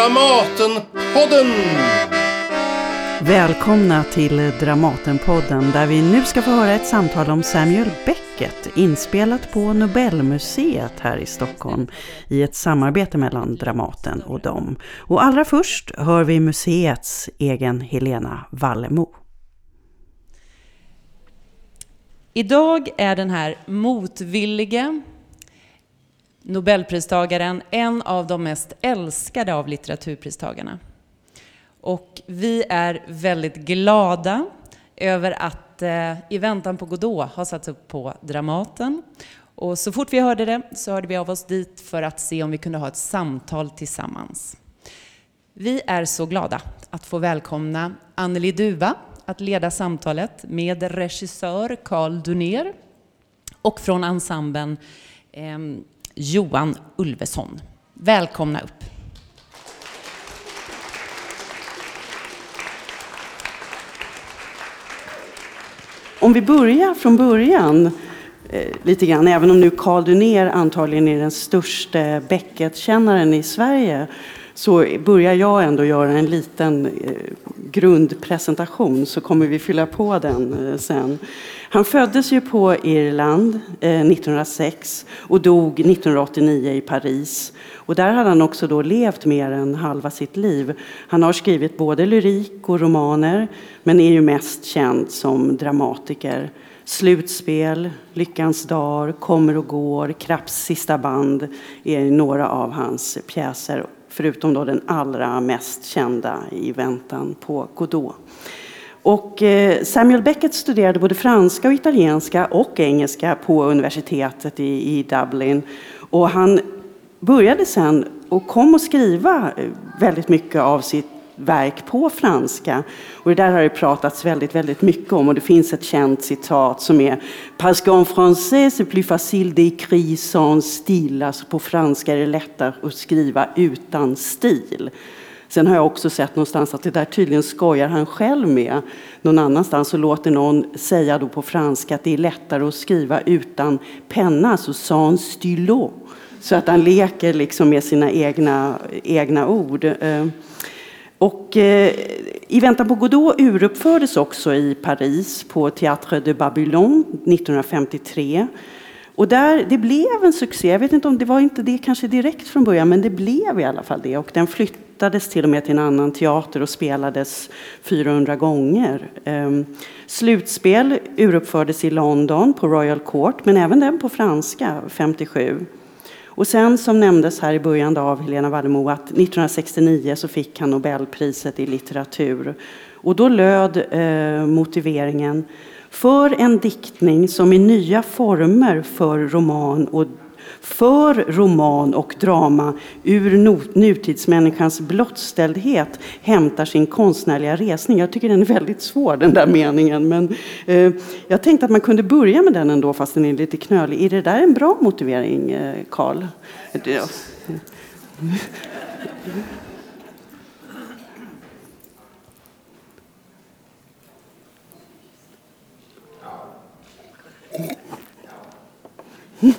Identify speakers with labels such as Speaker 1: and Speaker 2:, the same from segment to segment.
Speaker 1: Dramatenpodden!
Speaker 2: Välkomna till Dramatenpodden där vi nu ska få höra ett samtal om Samuel Beckett inspelat på Nobelmuseet här i Stockholm i ett samarbete mellan Dramaten och dem. Och allra först hör vi museets egen Helena Wallemo.
Speaker 3: Idag är den här motvillige Nobelpristagaren en av de mest älskade av litteraturpristagarna. Och vi är väldigt glada över att eh, I väntan på Godot har satts upp på Dramaten. Och så fort vi hörde det så hörde vi av oss dit för att se om vi kunde ha ett samtal tillsammans. Vi är så glada att få välkomna Anneli Duva att leda samtalet med regissör Carl Dunér och från ensemblen eh, Johan Ulveson. Välkomna upp.
Speaker 2: Om vi börjar från början eh, lite grann, även om nu Carl Dunér antagligen är den största Beckett-kännaren i Sverige, så börjar jag ändå göra en liten eh, grundpresentation så kommer vi fylla på den eh, sen. Han föddes ju på Irland eh, 1906 och dog 1989 i Paris. Och där hade han också då levt mer än halva sitt liv. Han har skrivit både lyrik och romaner men är ju mest känd som dramatiker. Slutspel, Lyckans dagar, Kommer och går, Krapps sista band är några av hans pjäser förutom då den allra mest kända I väntan på Godot. Och eh, Samuel Beckett studerade både franska och italienska och engelska på universitetet i, Dublin. Och han började sen och kom att skriva eh, väldigt mycket av sitt verk på franska. Och det där har det pratats väldigt, väldigt mycket om och det finns ett känt citat som är Parce qu'en français c'est plus facile d'écrire sans style. Alltså på franska är det lättare att skriva utan stil. Sen har jag också sett någonstans att det där tydligen skojar han själv med. Någon annanstans så låter någon säga då på franska att det är lättare att skriva utan penna, alltså sans stylo. Så att han leker liksom med sina egna, egna ord. Eh, och eh, I väntan på Godot uruppfördes också i Paris på Théâtre de Babylon 1953. Och där, det blev en succé. Jag vet inte om det var inte det kanske direkt från början, men det blev i alla fall det. Och den flyttades till och med till en annan teater och spelades 400 gånger. Ehm, slutspel uruppfördes i London på Royal Court, men även den på franska 57. Och sen som nämndes här i början av Helena Wallemo att 1969 så fick han Nobelpriset i litteratur. Och då löd eh, motiveringen för en diktning som i nya former för roman och för roman och drama ur nutidsmänniskans blottställdhet hämtar sin konstnärliga resning. Jag tycker den är väldigt svår den där meningen men eh, jag tänkte att man kunde börja med den ändå fast den är lite knölig. Är det där en bra motivering eh, Karl? Mm.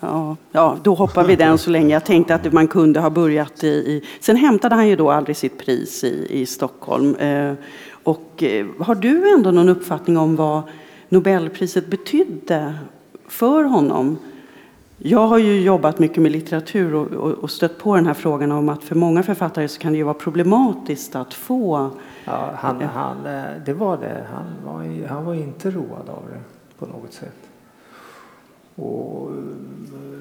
Speaker 2: Ja, ja, då hoppar vi den så länge. Jag tänkte att man kunde ha börjat i... i... Sen hämtade han ju då aldrig sitt pris i, i Stockholm. Eh, och eh, har du ändå någon uppfattning om vad Nobelpriset betydde för honom? Jag har ju jobbat mycket med litteratur och, och, och, stött på den här frågan om att för många författare så kan det ju vara problematiskt att få...
Speaker 4: Ja, han, han, eh, det var det. Han var, han var inte road av det på något sätt. Och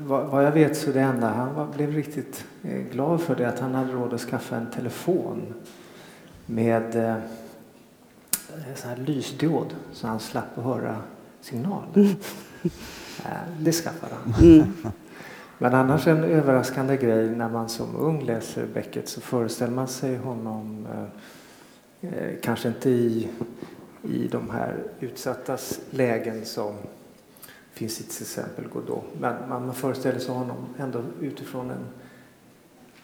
Speaker 4: vad jag vet så det enda han var, blev riktigt eh, glad för det att han hade råd att skaffa en telefon med eh, sån här lysdiod så han slapp att höra signal. Mm. Eh, det skaffade han. Mm. Men annars en överraskande grej när man som ung läser Beckett så föreställer man sig honom eh, eh kanske inte i, i de här utsattas lägen som finns till exempel Godot. Men man föreställer sig honom ändå utifrån en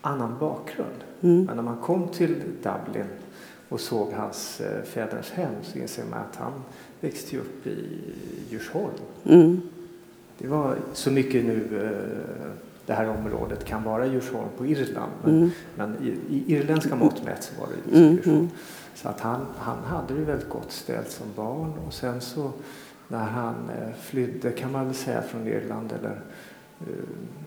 Speaker 4: annan bakgrund. Mm. Men när man kom till Dublin och såg hans eh, fäders hem så inser man att han växte upp i Djursholm. Mm. Det var så mycket nu eh, det här området kan vara Djursholm på Irland. Men,
Speaker 2: Mm.
Speaker 4: men i, i irländska mått mätt så var det
Speaker 2: Mm,
Speaker 4: Djursholm.
Speaker 2: mm.
Speaker 4: Så att han, han hade det väldigt gott ställt som barn och sen så när han eh, flydde kan man väl säga från Irland eller eh,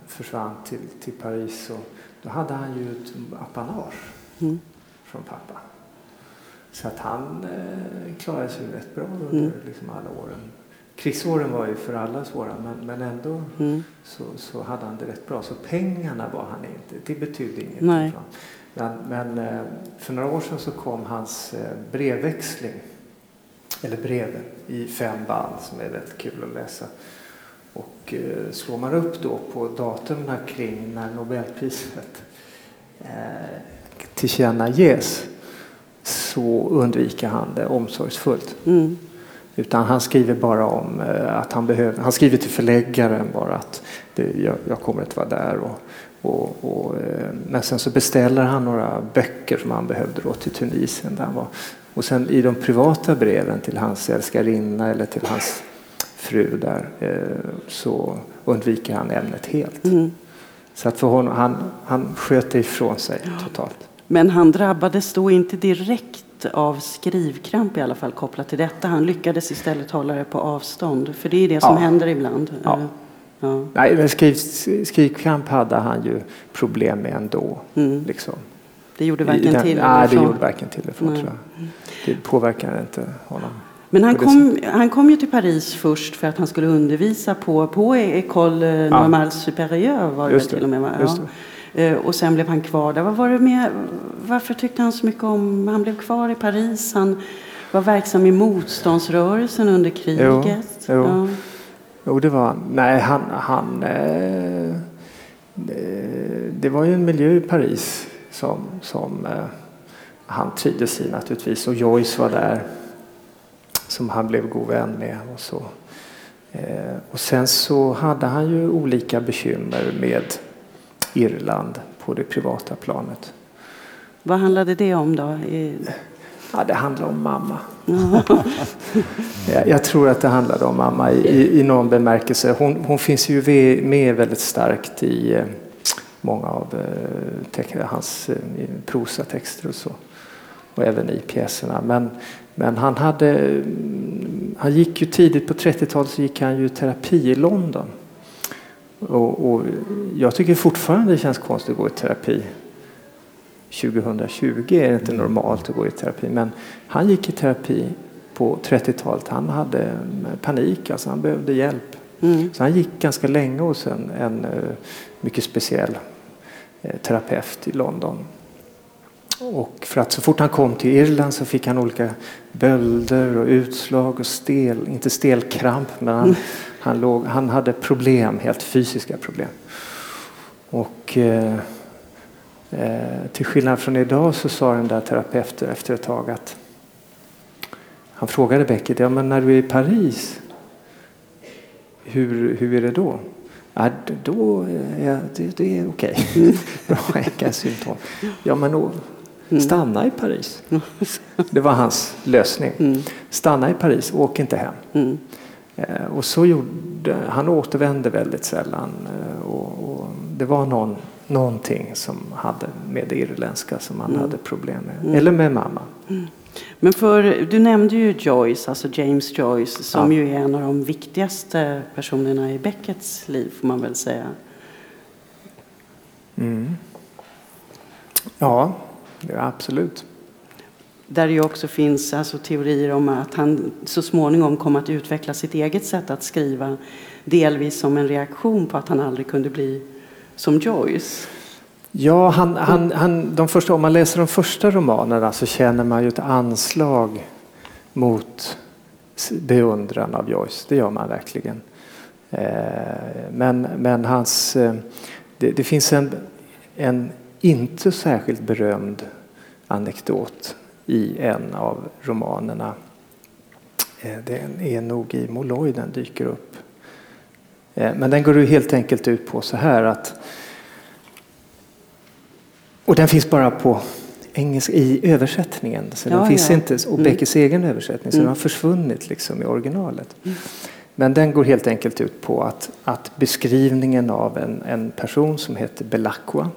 Speaker 4: försvann till, till Paris så då hade han ju ett apanage
Speaker 2: Mm.
Speaker 4: från pappa. Så att han eh, klarade sig rätt bra under
Speaker 2: Mm.
Speaker 4: liksom alla åren. Krigsåren var ju för alla svåra men, men ändå
Speaker 2: Mm.
Speaker 4: så, så hade han det rätt bra. Så pengarna var han inte, det betydde inget. Men, men eh, för några år sedan så kom hans eh, brevväxling, eller brev i fem band som är väldigt kul att läsa. Och eh, slår man upp då på datumen kring när Nobelpriset eh, tillkännages så undviker han det omsorgsfullt.
Speaker 2: Mm.
Speaker 4: Utan han skriver bara om eh, att han behöver, han skriver till förläggaren bara att det, jag, jag kommer att vara där. Och, och, och, eh, men sen så beställer han några böcker som han behövde då till Tunisien. Där han var. Och sen i de privata breven till hans älskarinna eller till hans fru där eh, så undviker han ämnet helt.
Speaker 2: Mm.
Speaker 4: Så att för honom, han, han sköt det ifrån sig totalt.
Speaker 2: Men han drabbades då inte direkt av skrivkramp i alla fall kopplat till detta. Han lyckades istället hålla det på avstånd. För det är det som
Speaker 4: Ja.
Speaker 2: händer ibland.
Speaker 4: Ja.
Speaker 2: Ja.
Speaker 4: Nej, men skriv, skrivkramp hade han ju problem med ändå.
Speaker 2: Mm.
Speaker 4: Liksom.
Speaker 2: Det gjorde varken
Speaker 4: den-
Speaker 2: till
Speaker 4: Nej,
Speaker 2: eller
Speaker 4: det
Speaker 2: från.
Speaker 4: gjorde varken till eller från
Speaker 2: Nej.
Speaker 4: tror jag. Det påverkade inte honom.
Speaker 2: Men han
Speaker 4: det
Speaker 2: kom, han kom ju till Paris först för att han skulle undervisa på, på École Normale Supérieure var det
Speaker 4: det,
Speaker 2: till och med? Ja. Eh, Och sen blev han kvar där. Vad var det med, varför tyckte han så mycket om, han blev kvar i Paris, han var verksam i motståndsrörelsen under kriget.
Speaker 4: jo.
Speaker 2: Ja.
Speaker 4: Jo, det var. Nej, han... han eh, eh, det var ju en miljö i Paris som, som eh, han trivdes i naturligtvis. Och Joyce var där som han blev god vän med. Och, så. Eh, och sen så hade han ju olika bekymmer med Irland på det privata planet.
Speaker 2: Vad handlade det om då? I-
Speaker 4: Ja, det handlar om mamma. jag, tror att det handlade om mamma i, i, i någon bemärkelse. Hon, hon finns ju med väldigt starkt i eh, många av eh, hans eh, prosatexter och så. Och även i pjäserna. Men, men han hade... Mm, han gick ju tidigt på 30-talet så gick han ju i terapi i London. Och, och jag tycker fortfarande det känns konstigt att gå i terapi 2020 är det inte normalt att gå i terapi. Men han gick i terapi på 30-talet. Han hade mm, panik, alltså han behövde hjälp.
Speaker 2: Mm.
Speaker 4: Så han gick ganska länge hos en, en eh, mycket speciell eh, terapeut i London. Och för att så fort han kom till Irland så fick han olika bölder och utslag och stel, inte stelkramp, men han, han, låg, han hade problem, helt fysiska problem. Och eh, Eh, till skillnad från idag så sa den där terapeuten efter ett tag att han frågade Beckett, ja men när du är i Paris, hur, hur är det då? Ja, då är det, det är okej. Bra, inga symptom. Ja men då, stanna i Paris. Det var hans lösning. Stanna i Paris, åk inte hem.
Speaker 2: Mm.
Speaker 4: Eh, Och så gjorde, han återvände väldigt sällan. eh, Och, och det var någon, någonting som hade med det irländska som han hade problem med. Eller med mamma.
Speaker 2: Men för, du nämnde ju Joyce, alltså James Joyce, som
Speaker 4: Ja.
Speaker 2: ju är en av de viktigaste personerna i Beckets liv, får man väl säga.
Speaker 4: Mm. Ja, ja, absolut.
Speaker 2: Där det ju också finns alltså, teorier om att han så småningom kom att utveckla sitt eget sätt att skriva, delvis som en reaktion på att han aldrig kunde bli som Joyce.
Speaker 4: Ja, han, han, han, de första, om man läser de första romanerna så känner man ju ett anslag mot beundran av Joyce. Det gör man verkligen. Eh, men, men hans, eh, det, det finns en, en inte särskilt berömd anekdot i en av romanerna. Eh, den är nog i Molloy den dyker upp. Eh, Men den går helt enkelt ut på så här att och den finns bara på engelska i översättningen. Så
Speaker 2: Ja,
Speaker 4: den finns
Speaker 2: ja.
Speaker 4: inte, och
Speaker 2: Mm.
Speaker 4: Beckes egen översättning, så
Speaker 2: Mm.
Speaker 4: den har försvunnit liksom i originalet. Men den går helt enkelt ut på att, att beskrivningen av en, en person som heter Belacqua.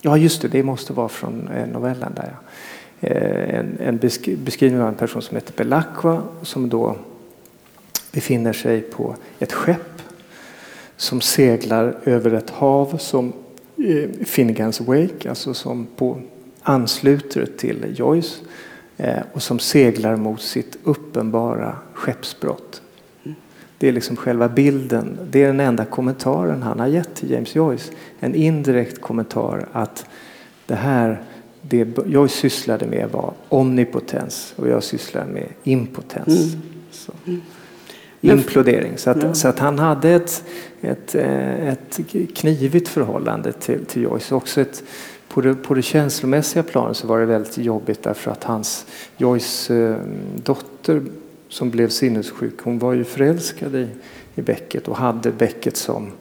Speaker 4: Ja, just det, det måste vara från eh, novellen där. Ja. Eh, en, en beskrivning av en person som heter Belacqua som då befinner sig på ett skepp som seglar över ett hav som eh, Finnegans Wake, alltså som på, ansluter till Joyce eh, och som seglar mot sitt uppenbara skeppsbrott. Det är liksom själva bilden. Det är den enda kommentaren han har gett till James Joyce. En indirekt kommentar att det här det jag sysslade med var omnipotens och jag sysslade med impotens. Mm. Implodering. Så att, ja. så att han hade ett, ett, eh, ett knivigt förhållande till, till Joyce. Också ett, på, det, på det känslomässiga planet så var det väldigt jobbigt därför att hans Joyce eh, dotter som blev sinnessjuk, hon var ju förälskad i, i Becket och hade Becket som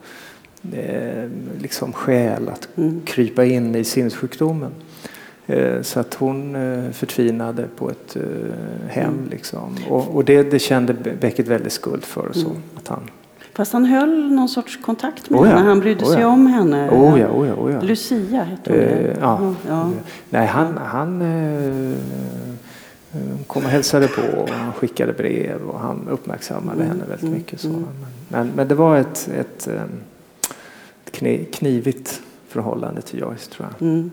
Speaker 4: eh, liksom skäl att mm. krypa in i sinnessjukdomen. Eh, så att hon eh, förtvinade på ett eh, hem. Mm. Liksom. Och, och det, det, kände Beckett väldigt skuld för. Och så, mm. att han...
Speaker 2: Fast han höll någon sorts kontakt med oh ja, henne. Han brydde oh ja. sig om henne.
Speaker 4: Oh ja, oh ja, oh ja.
Speaker 2: Lucia hette hon.
Speaker 4: Eh, ja. ja. Nej, han, han eh, kom och hälsade på och han skickade brev och han uppmärksammade mm. henne väldigt mm. mycket. Så. Mm. Men, men, det var ett, ett, ett knivigt förhållande till Joyce tror jag.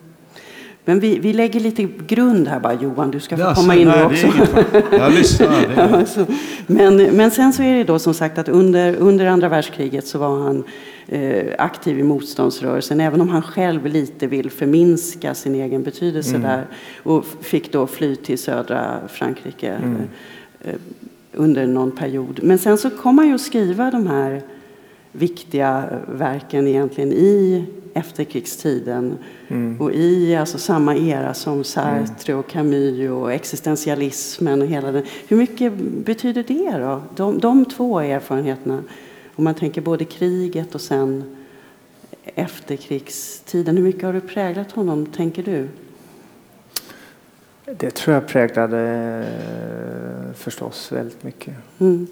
Speaker 2: Men vi, vi lägger lite grund här bara Johan, du ska få alltså, komma in
Speaker 1: nej,
Speaker 2: också.
Speaker 1: Jag lyssnar.
Speaker 2: alltså, men, men sen så är det då som sagt att under, under andra världskriget så var han eh, aktiv i motståndsrörelsen, även om han själv lite vill förminska sin egen betydelse mm. där och fick då fly till södra Frankrike mm. eh, under någon period. Men sen så kom han ju att skriva de här viktiga verken egentligen i efterkrigstiden mm. och i alltså samma era som Sartre och Camus och existentialismen och hela den. Hur mycket betyder det då? De, de två erfarenheterna, om man tänker både kriget och sen efterkrigstiden. Hur mycket har det präglat honom, tänker du?
Speaker 4: Det tror jag präglade eh, förstås väldigt mycket. Mm.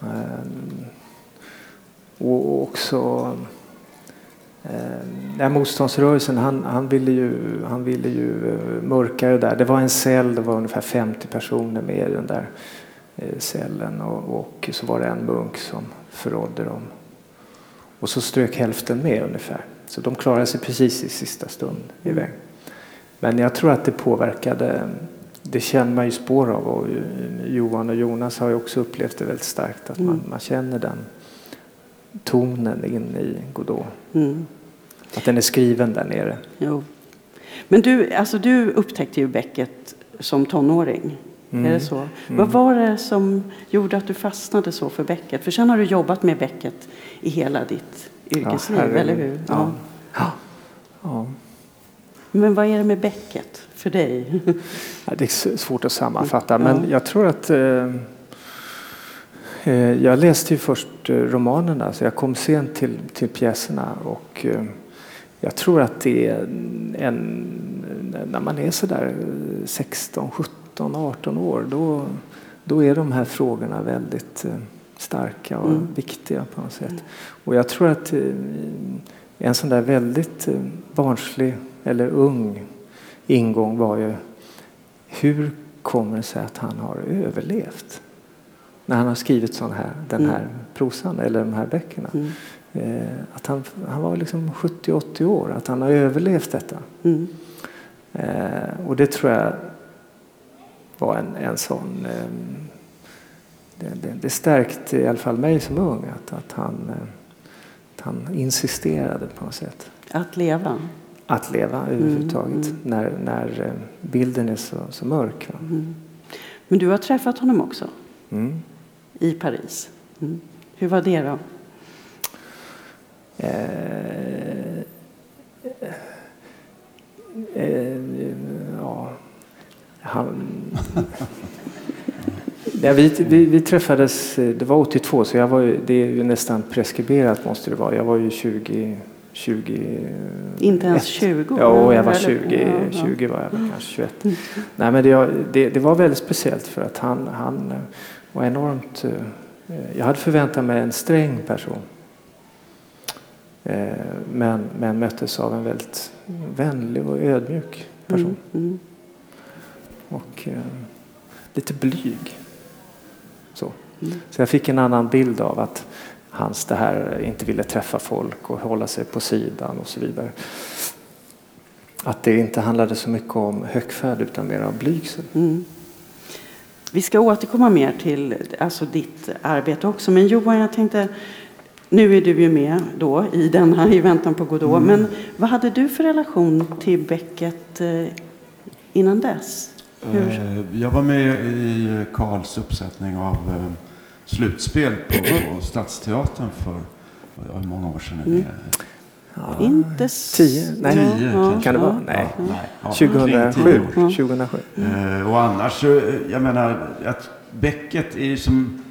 Speaker 4: Um, och också Eh, motståndsrörelsen, han, han, ville ju, han ville ju eh, mörka det där. Det var en cell, det var ungefär 50 personer med i den där eh, cellen och, och, så var det en munk som förrådde dem. Och så strök hälften med ungefär. Så de klarade sig precis i sista stund iväg. Men jag tror att det påverkade, det känner man ju spår av och Johan och Jonas har ju också upplevt det väldigt starkt att man, mm. man känner den tonen in i Godot. Mm. Att den är skriven där nere.
Speaker 2: Jo. Men du, alltså du upptäckte ju Beckett som tonåring. Mm. Är det så? Mm. Vad var det som gjorde att du fastnade så för Beckett? För sen har du jobbat med Beckett i hela ditt yrkesliv, ja, eller hur?
Speaker 4: Ja. Ja.
Speaker 2: ja. Men vad är det med Beckett för dig?
Speaker 4: det är svårt att sammanfatta, men jag tror att Eh, jag läste ju först eh, romanerna, så jag kom sent till, till pjäserna. Och eh, jag tror att det är en, när man är sådär 16, 17, 18 år, då, då är de här frågorna väldigt starka och mm. viktiga på något sätt. Och jag tror att en sån där väldigt barnslig eller ung ingång var ju hur kommer det sig att han har överlevt? När han har skrivit sån här, den här mm. prosan eller de här böckerna. Mm. Eh, att han, han var liksom 70-80 år, att han har överlevt detta. Mm. Eh, och det tror jag var en, en sån... Eh, det, det, det, stärkte i alla fall mig som ung att, att, han, eh, att han insisterade på något sätt.
Speaker 2: Att leva?
Speaker 4: Att leva överhuvudtaget mm, mm. när, när eh, bilden är så, så mörk. Mm.
Speaker 2: Men du har träffat honom också? Mm i Paris. Mm. Hur var det då? Eh,
Speaker 4: eh, ja, han... ja, vi, vi, vi, träffades, det var 82 så jag var, det är ju nästan preskriberat måste det vara. Jag var ju 20, 20
Speaker 2: Inte ens 20?
Speaker 4: Ja, jag var 20, 20 var jag kanske 21. Mm. Nej, men det, det, det, var väldigt speciellt för att han, han var enormt Eh, jag hade förväntat mig en sträng person. Eh, men, men möttes av en väldigt vänlig och ödmjuk person.
Speaker 2: Mm, mm.
Speaker 4: Och eh, lite blyg. Så.
Speaker 2: Mm.
Speaker 4: så jag fick en annan bild av att hans det här inte ville träffa folk och hålla sig på sidan och så vidare. Att det inte handlade så mycket om högfärd utan mer om blygsel.
Speaker 2: Mm. Vi ska återkomma mer till alltså, ditt arbete också. Men Johan, jag tänkte, nu är du ju med då i denna I väntan på Godot.
Speaker 1: Mm.
Speaker 2: Men vad hade du för relation till Beckett eh, innan dess? Hur?
Speaker 1: Eh, Jag var med i Karls uppsättning av eh, Slutspel på, på Stadsteatern för många år sedan det?
Speaker 4: Ja,
Speaker 2: Inte
Speaker 4: tio? Nej.
Speaker 1: Tio
Speaker 2: Ja?
Speaker 4: Kan det vara? Nej.
Speaker 1: Ja, nej. Ja,
Speaker 4: 2007.
Speaker 1: kring tio år.
Speaker 4: 2007.
Speaker 1: Eh, och annars, så, eh, jag menar, att Becket är ju som...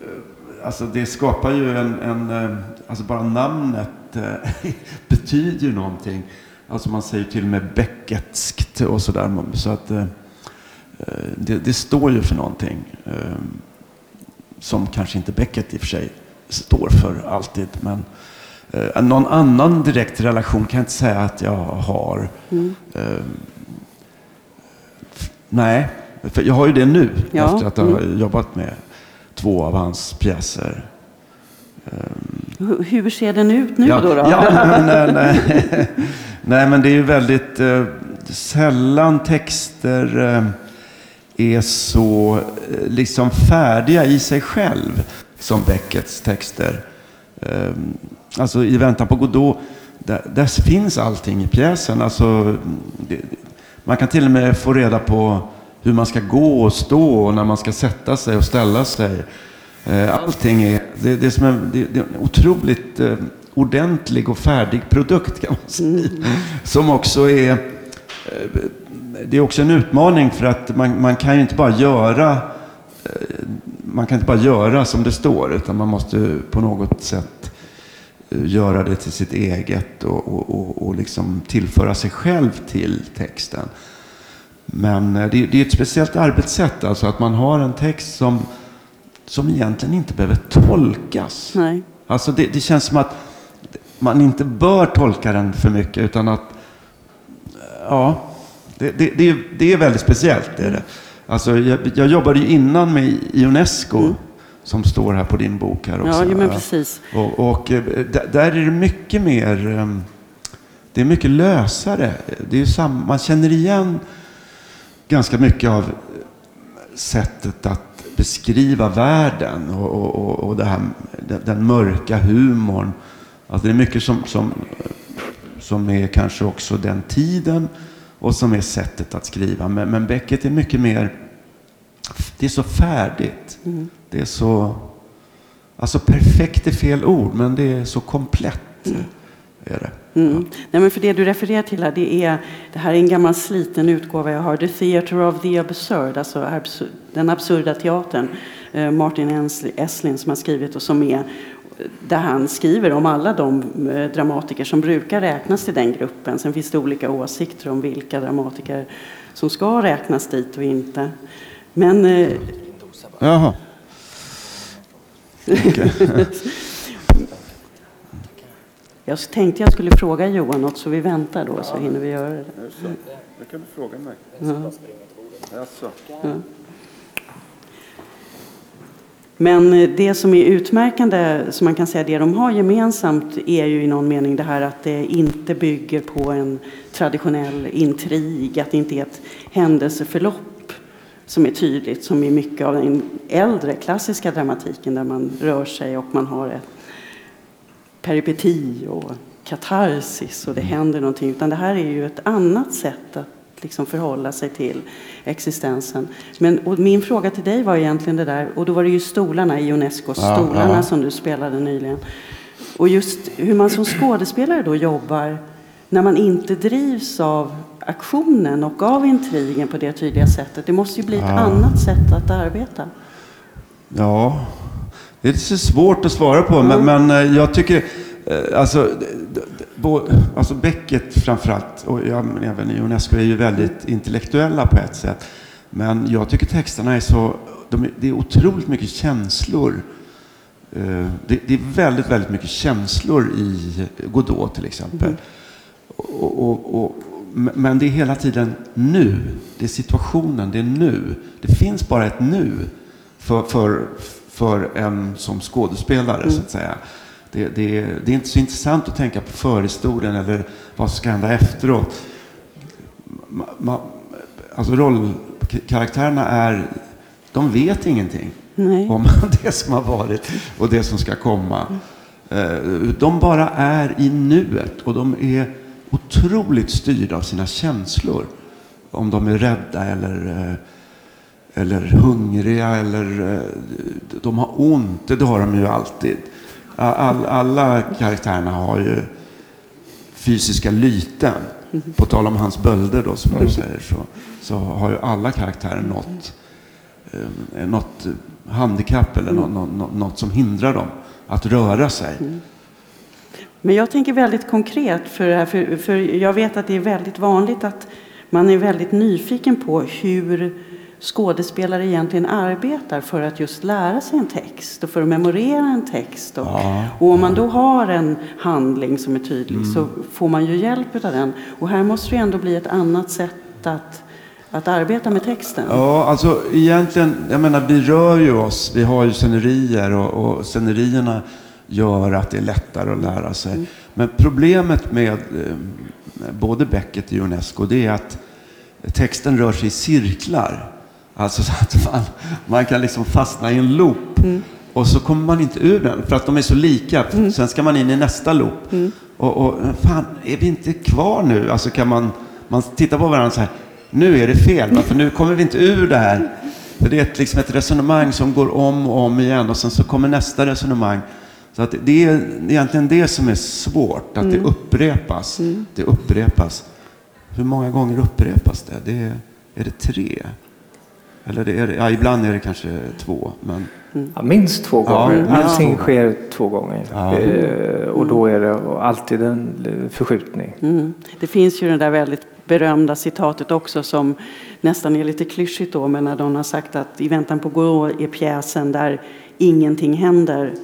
Speaker 1: eh, Alltså det skapar ju en... en alltså bara namnet betyder ju någonting. Alltså man säger till och med Becketskt och sådär. Så att det, det står ju för någonting. eh, Som kanske inte Beckett i och för sig står för alltid. Men eh, någon annan direkt relation kan jag inte säga att jag har.
Speaker 2: Mm.
Speaker 1: Eh, Nej, för jag har ju det nu
Speaker 2: Ja,
Speaker 1: efter att ha
Speaker 2: mm.
Speaker 1: jobbat med två av hans pjäser.
Speaker 2: Hur- Hur ser den ut nu
Speaker 1: ja,
Speaker 2: då? då?
Speaker 1: Ja, men, nej, nej. nej, men det är ju väldigt eh, sällan texter eh, är så eh, liksom färdiga i sig själv som Beckets texter. Eh, alltså i väntan på Godot, där, där finns allting i pjäsen. Alltså, det, man kan till och med få reda på hur man ska gå och stå och när man ska sätta sig och ställa sig. Eh, Allting är, det, det är, som en, det, det är en otroligt eh, ordentlig och färdig produkt kan man säga. Som också är, eh, det är också en utmaning för att man, man kan ju inte bara göra man kan inte bara göra som det står utan man måste på något sätt eh, göra det till sitt eget och, och, och, och liksom tillföra sig själv till texten. Men eh, det, det är ett speciellt arbetssätt, alltså att man har en text som, som egentligen inte behöver tolkas.
Speaker 2: Nej.
Speaker 1: Alltså det, det känns som att man inte bör tolka den för mycket utan att ja, det, det, det är väldigt speciellt. Det är det. Alltså, jag, jag jobbade ju innan med Ionesco som står här på din bok här också.
Speaker 2: Ja, men precis.
Speaker 1: Och, och eh, där, är det mycket mer, ehm, det är mycket lösare. Det är sam, man känner igen ganska mycket av sättet att beskriva världen och, och, och, det här, den, den mörka humorn. Alltså det är mycket som, som, som är kanske också den tiden och som är sättet att skriva. Men, men Beckett är mycket mer, det är så färdigt. Det är så, alltså perfekt är fel ord, men det är så komplett. Är det.
Speaker 2: Mm. Nej, men för det du refererar till här, det är, det här är en gammal sliten utgåva jag har. The Theatre of the Absurd, alltså absur, den absurda teatern. Eh, Martin Ens- Esslin som har skrivit och som är där han skriver om alla de eh, dramatiker som brukar räknas till den gruppen. Sen finns det olika åsikter om vilka dramatiker som ska räknas dit och inte. Men eh,
Speaker 1: Jaha.
Speaker 2: jag tänkte jag skulle fråga Johan något så vi väntar då så hinner vi göra det.
Speaker 1: Det kan du fråga mig.
Speaker 2: Ja.
Speaker 1: Alltså.
Speaker 2: Men eh, det som är utmärkande, som man kan säga det de har gemensamt, är ju i någon mening det här att det inte bygger på en traditionell intrig, att det inte är ett händelseförlopp som är tydligt, som i mycket av den äldre klassiska dramatiken där man rör sig och man har ett peripeti och katarsis och det händer någonting. Utan det här är ju ett annat sätt att liksom förhålla sig till existensen. Men, min fråga till dig var egentligen det där, och då var det ju stolarna i Unescos
Speaker 1: Ja,
Speaker 2: stolarna
Speaker 1: ja.
Speaker 2: som du spelade nyligen. Och just hur man som skådespelare då jobbar när man inte drivs av aktionen och av intrigen på det tydliga sättet. Det måste ju bli ett
Speaker 1: Ja.
Speaker 2: annat sätt att arbeta.
Speaker 1: Ja, det är lite svårt att svara på, men, men eh, jag tycker eh, alltså, bo- alltså Beckett framförallt och ja, men även Ionesco är ju väldigt intellektuella på ett sätt. Men jag tycker texterna är så, de, det är otroligt mycket känslor Eh, det, det, är väldigt, väldigt mycket känslor i Godot till exempel. Mm. Och, och, och, men det är hela tiden nu. Det är situationen, det är nu. Det finns bara ett nu för, för, för en som skådespelare mm. så att säga. Det, det, det, är inte så intressant att tänka på förhistorien eller vad som ska hända efteråt. Ma, alltså rollkaraktärerna är, de vet ingenting Nej. om det som har varit och det som ska komma. Mm. De bara är i nuet och de är otroligt styrda av sina känslor. Om de är rädda eller, eh, eller hungriga eller eh, de har ont. Det har de ju alltid. All, alla karaktärerna har ju fysiska lyten. På tal om hans bölder då som du säger så, så har ju alla karaktärer något, eh, något handikapp eller något, något, något som hindrar dem att röra sig. Mm.
Speaker 2: Men jag tänker väldigt konkret, för, för, för jag vet att det är väldigt vanligt att man är väldigt nyfiken på hur skådespelare egentligen arbetar för att just lära sig en text och för att memorera en text. Och, ja, och om man då har en handling som är tydlig mm. så får man ju hjälp av den. Och här måste det ändå bli ett annat sätt att att arbeta med texten?
Speaker 1: Ja, alltså egentligen, jag menar vi rör ju oss, vi har ju scenerier och, och scenerierna gör att det är lättare att lära sig. Mm. Men problemet med eh, både Beckett och Unesco det är att texten rör sig i cirklar. Alltså så att man, man kan liksom fastna i en loop. Mm. Och så kommer man inte ur den för att de är så lika. Mm. Sen ska man in i nästa loop. Mm. Och, och fan, är vi inte kvar nu? Alltså kan man, man titta på varandra så här. Nu är det fel, för nu kommer vi inte ur det här. För det är ett, liksom ett resonemang som går om och om igen och sen så kommer nästa resonemang. Så att det är egentligen det som är svårt, att mm. det upprepas. Mm. Det upprepas. Hur många gånger upprepas det? det är, är det tre? Eller det är, ja, ibland är det kanske två. Men...
Speaker 4: Mm. Ja, minst två gånger. Ja, Allting ja. sker två gånger. Ja. Eh, och då är det alltid en förskjutning.
Speaker 2: Mm. Det finns ju det där väldigt berömda citatet också som nästan är lite klyschigt då, men när de har sagt att I väntan på Godot är pjäsen där ingenting händer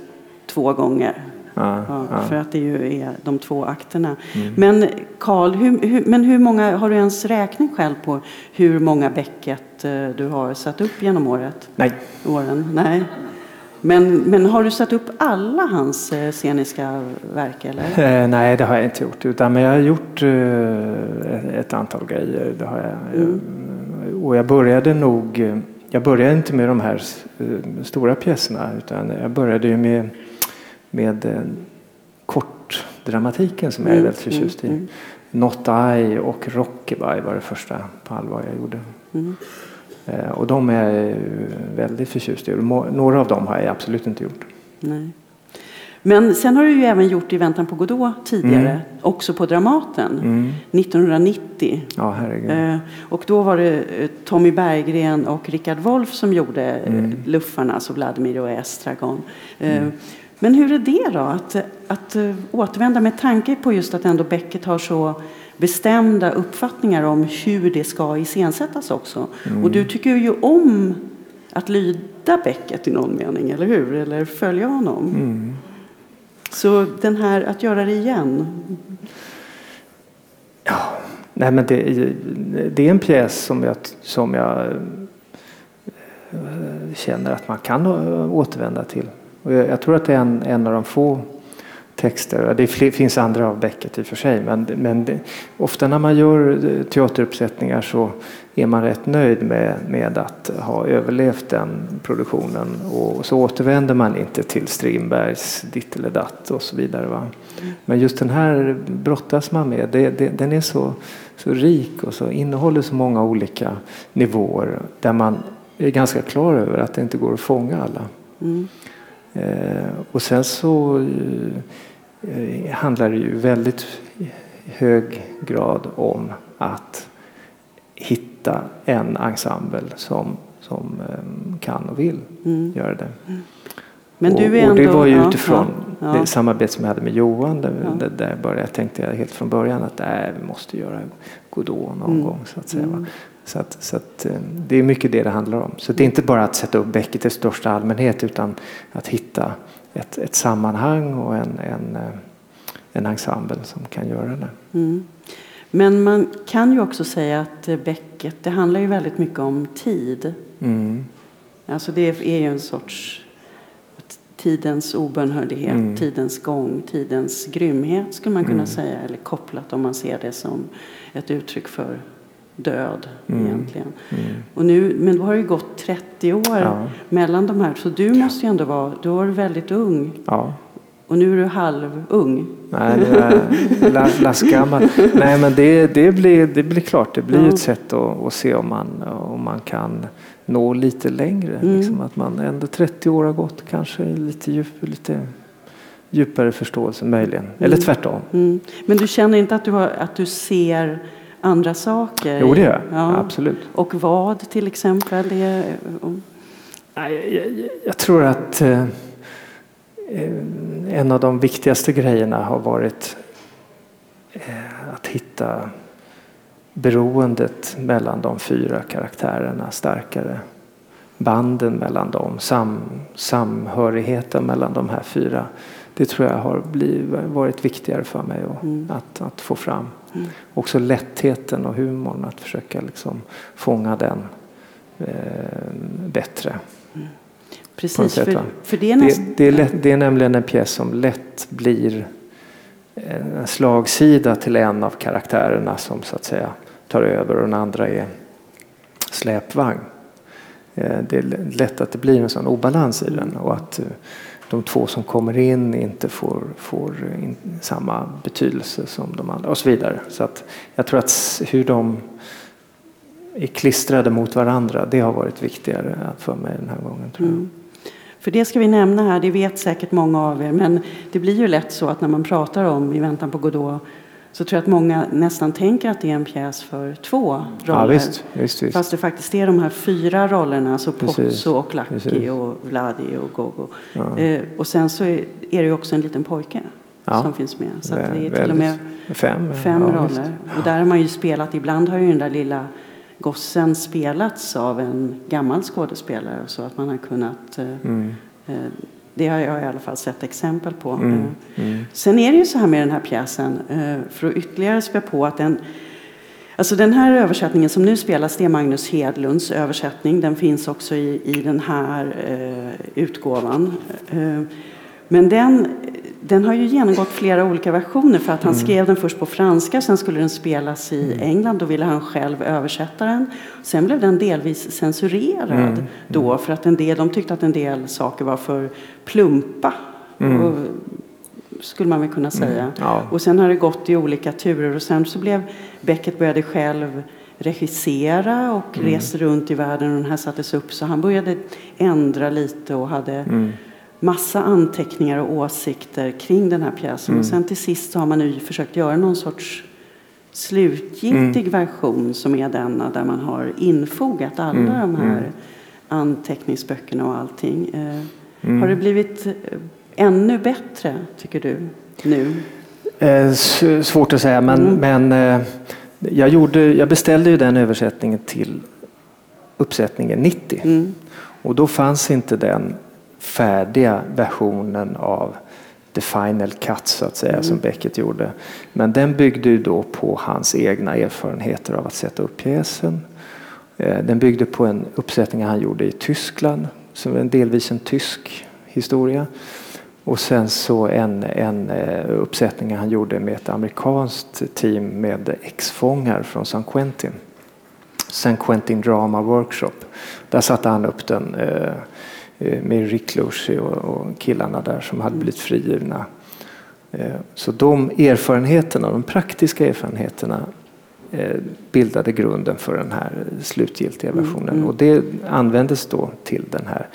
Speaker 2: två gånger. Ja, ja, för att det ju är de två akterna. Mm. Men Karl, hur, hur, men hur många, har du ens räkning själv på hur många Beckett eh, du har satt upp genom året?
Speaker 4: Nej.
Speaker 2: Åren? Nej. Men, men har du satt upp alla hans eh, sceniska verk? Eller?
Speaker 4: Eh, nej, det har jag inte gjort. Utan, men jag har gjort eh, ett antal grejer. Det har jag. Mm. Och jag började nog... Jag började inte med de här eh, stora pjäserna utan jag började ju med med eh, kortdramatiken som jag är mm, väldigt förtjust i. Mm, mm. Not I och Rockabye var det första på allvar jag gjorde. Mm. Eh, och de är jag väldigt förtjust i. Några av dem har jag absolut inte gjort.
Speaker 2: Nej. Men sen har du ju även gjort I väntan på Godot tidigare, mm. också på Dramaten, mm. 1990.
Speaker 4: Ja, herregud. Eh,
Speaker 2: och då var det eh, Tommy Berggren och Richard Wolff som gjorde mm. Luffarna, alltså Vladimir och Estragon. Eh, mm. Men hur är det då, att, att uh, återvända med tanke på just att ändå Beckett har så bestämda uppfattningar om hur det ska iscensättas också. Mm. Och du tycker ju om att lyda Beckett i någon mening, eller hur? Eller följa honom. Mm. Så den här att göra det igen.
Speaker 4: Ja, nej men det, det är en pjäs som jag, som jag eh, känner att man kan återvända till. Och jag, jag tror att det är en, en av de få texter, det finns andra av Beckett i och för sig, men, men det, ofta när man gör eh, teateruppsättningar så är man rätt nöjd med, med att ha överlevt den produktionen och så återvänder man inte till Strindbergs Ditt eller datt och så vidare. Va? Men just den här brottas man med. Det, det, den är så, så rik och så innehåller så många olika nivåer där man är ganska klar över att det inte går att fånga alla. Mm. Eh, och sen så eh, handlar det ju väldigt hög grad om att hitta en ensemble som, som eh, kan och vill mm. göra det. Mm. Men du är och, och det var ju utifrån ja, ja. det samarbete som jag hade med Johan. Där, ja. där började, jag tänkte jag helt från början att nej, vi måste göra Godot någon mm. gång. Så att säga. Så, att, så att, eh, det är mycket det det handlar om. Så det är inte bara att sätta upp Beckett i största allmänhet utan att hitta ett, ett sammanhang och en, en, eh, en ensemble som kan göra det.
Speaker 2: Mm. Men man kan ju också säga att eh, Beckett, det handlar ju väldigt mycket om tid.
Speaker 4: Mm.
Speaker 2: Alltså det är ju en sorts tidens obönhörlighet,
Speaker 4: Mm.
Speaker 2: tidens gång, tidens grymhet skulle man kunna
Speaker 4: Mm.
Speaker 2: säga. Eller kopplat om man ser det som ett uttryck för död
Speaker 4: Mm.
Speaker 2: egentligen.
Speaker 4: Mm.
Speaker 2: Och nu, men då har det ju gått 30 år
Speaker 4: Ja.
Speaker 2: mellan de här. Så du måste ju ändå vara, du var väldigt ung.
Speaker 4: Ja.
Speaker 2: Och nu är du halvung.
Speaker 4: Nej, det är la- lastgammal. Nej, men det, det, blir, det blir klart. Det blir
Speaker 2: Ja.
Speaker 4: ett sätt att, att se om man, om man kan nå lite längre.
Speaker 2: Mm.
Speaker 4: Liksom att man ändå 30 år har gått, kanske lite, djup, lite djupare förståelse möjligen. Eller tvärtom.
Speaker 2: Mm. Men du känner inte att du, har, att du ser andra saker?
Speaker 4: Jo, det gör jag.
Speaker 2: Ja.
Speaker 4: Absolut.
Speaker 2: Och vad till exempel? Det
Speaker 4: Jag, jag, jag tror att eh, eh, en av de viktigaste grejerna har varit eh, att hitta beroendet mellan de fyra karaktärerna starkare. Banden mellan dem, sam, samhörigheten mellan de här fyra. Det tror jag har blivit, varit viktigare för mig att,
Speaker 2: Mm.
Speaker 4: att, att få fram.
Speaker 2: Mm.
Speaker 4: Också lättheten och humorn, att försöka liksom fånga den eh, bättre. något
Speaker 2: precis,
Speaker 4: sätt,
Speaker 2: för, för det är nästan...
Speaker 4: Det, det, är lätt, det är nämligen en pjäs som lätt blir en slagsida till en av karaktärerna som så att säga tar över och den andra är släpvagn. Eh, Det är lätt att det blir en sån obalans i den och att eh, de två som kommer in inte får, får in samma betydelse som de andra och så vidare. Så att jag tror att hur de är klistrade mot varandra, det har varit viktigare för mig den här gången tror jag.
Speaker 2: Mm. För det ska vi nämna här, det vet säkert många av er, men det blir ju lätt så att när man pratar om I väntan på Godot så tror jag att många nästan tänker att det är en pjäs för två roller.
Speaker 4: Ja, visst, visst, visst.
Speaker 2: Fast det faktiskt är de här fyra rollerna, alltså Pozzo och
Speaker 4: precis.
Speaker 2: och Vladi och Gogo.
Speaker 4: Ja.
Speaker 2: Eh, och sen så är är det ju också en liten pojke
Speaker 4: Ja.
Speaker 2: som finns med. Så att det är till och med
Speaker 4: Fem,
Speaker 2: fem
Speaker 4: ja,
Speaker 2: roller. Och där har man ju spelat, ibland har ju den där lilla gossen spelats av en gammal skådespelare så att man har kunnat eh,
Speaker 4: Mm,
Speaker 2: eh, det har jag i alla fall sett exempel på.
Speaker 4: mm,
Speaker 2: Eh,
Speaker 4: mm,
Speaker 2: Sen är det ju så här med den här pjäsen, eh, för att ytterligare spä på att den Alltså den här översättningen som nu spelas, det är Magnus Hedlunds översättning. Den finns också i, i den här eh, utgåvan. Eh, men den, den har ju genomgått flera olika versioner för att han skrev den först på franska, sen skulle den spelas i England, då ville han själv översätta den. Sen blev den delvis censurerad då för att en del, de tyckte att en del saker var för plumpa. Och, skulle man väl kunna säga.
Speaker 4: ja.
Speaker 2: Och sen har det gått i olika turer och sen så blev Beckett började själv regissera och
Speaker 4: Mm.
Speaker 2: reste runt i världen och den här sattes upp så han började ändra lite och hade
Speaker 4: Mm.
Speaker 2: Massa anteckningar och åsikter kring den här pjäsen.
Speaker 4: Mm.
Speaker 2: Och sen till sist så har man nu försökt göra någon sorts slutgiltig
Speaker 4: Mm.
Speaker 2: version som är denna där man har infogat alla
Speaker 4: Mm,
Speaker 2: de här
Speaker 4: mm.
Speaker 2: anteckningsböckerna och allting. Eh,
Speaker 4: Mm.
Speaker 2: Har det blivit eh, ännu bättre, tycker du, nu?
Speaker 4: Eh, svårt att säga, men,
Speaker 2: Mm.
Speaker 4: men eh, jag, gjorde, jag beställde ju den översättningen till uppsättningen 90.
Speaker 2: Mm.
Speaker 4: Och då fanns inte den färdiga versionen av the final cut så att säga som Beckett gjorde. Men den byggde ju då på hans egna erfarenheter av att sätta upp pjäsen. Eh, Den byggde på en uppsättning han gjorde i Tyskland, som är delvis en tysk historia. Och sen så en, en eh, uppsättning han gjorde med ett amerikanskt team med ex-fångar från San Quentin. San Quentin Drama Workshop. Där satte han upp den eh, med Rick Lucy och, killarna där som hade blivit frigivna. Eh, så de erfarenheterna, de praktiska erfarenheterna eh, bildade grunden för den här slutgiltiga versionen. Och det användes då till den här.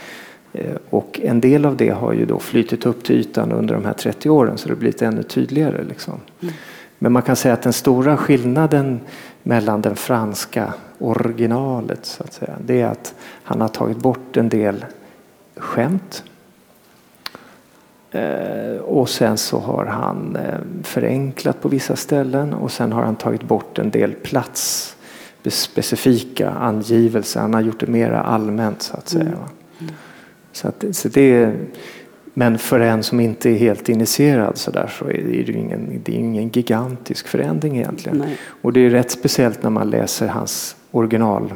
Speaker 4: Eh, Och en del av det har ju då flytit upp till ytan under de här 30 åren så det har blivit ännu tydligare. Liksom. Men man kan säga att den stora skillnaden mellan den franska originalet så att säga, det är att han har tagit bort en del skämt. Eh, och sen så har han eh, förenklat på vissa ställen och sen har han tagit bort en del platsspecifika angivelser. Han har gjort det mera allmänt så att säga. va. Så, att, så det, Men för en som inte är helt initierad så, där, så är det ingen, det är ingen gigantisk förändring egentligen.
Speaker 2: Nej.
Speaker 4: Och det är rätt speciellt när man läser hans original,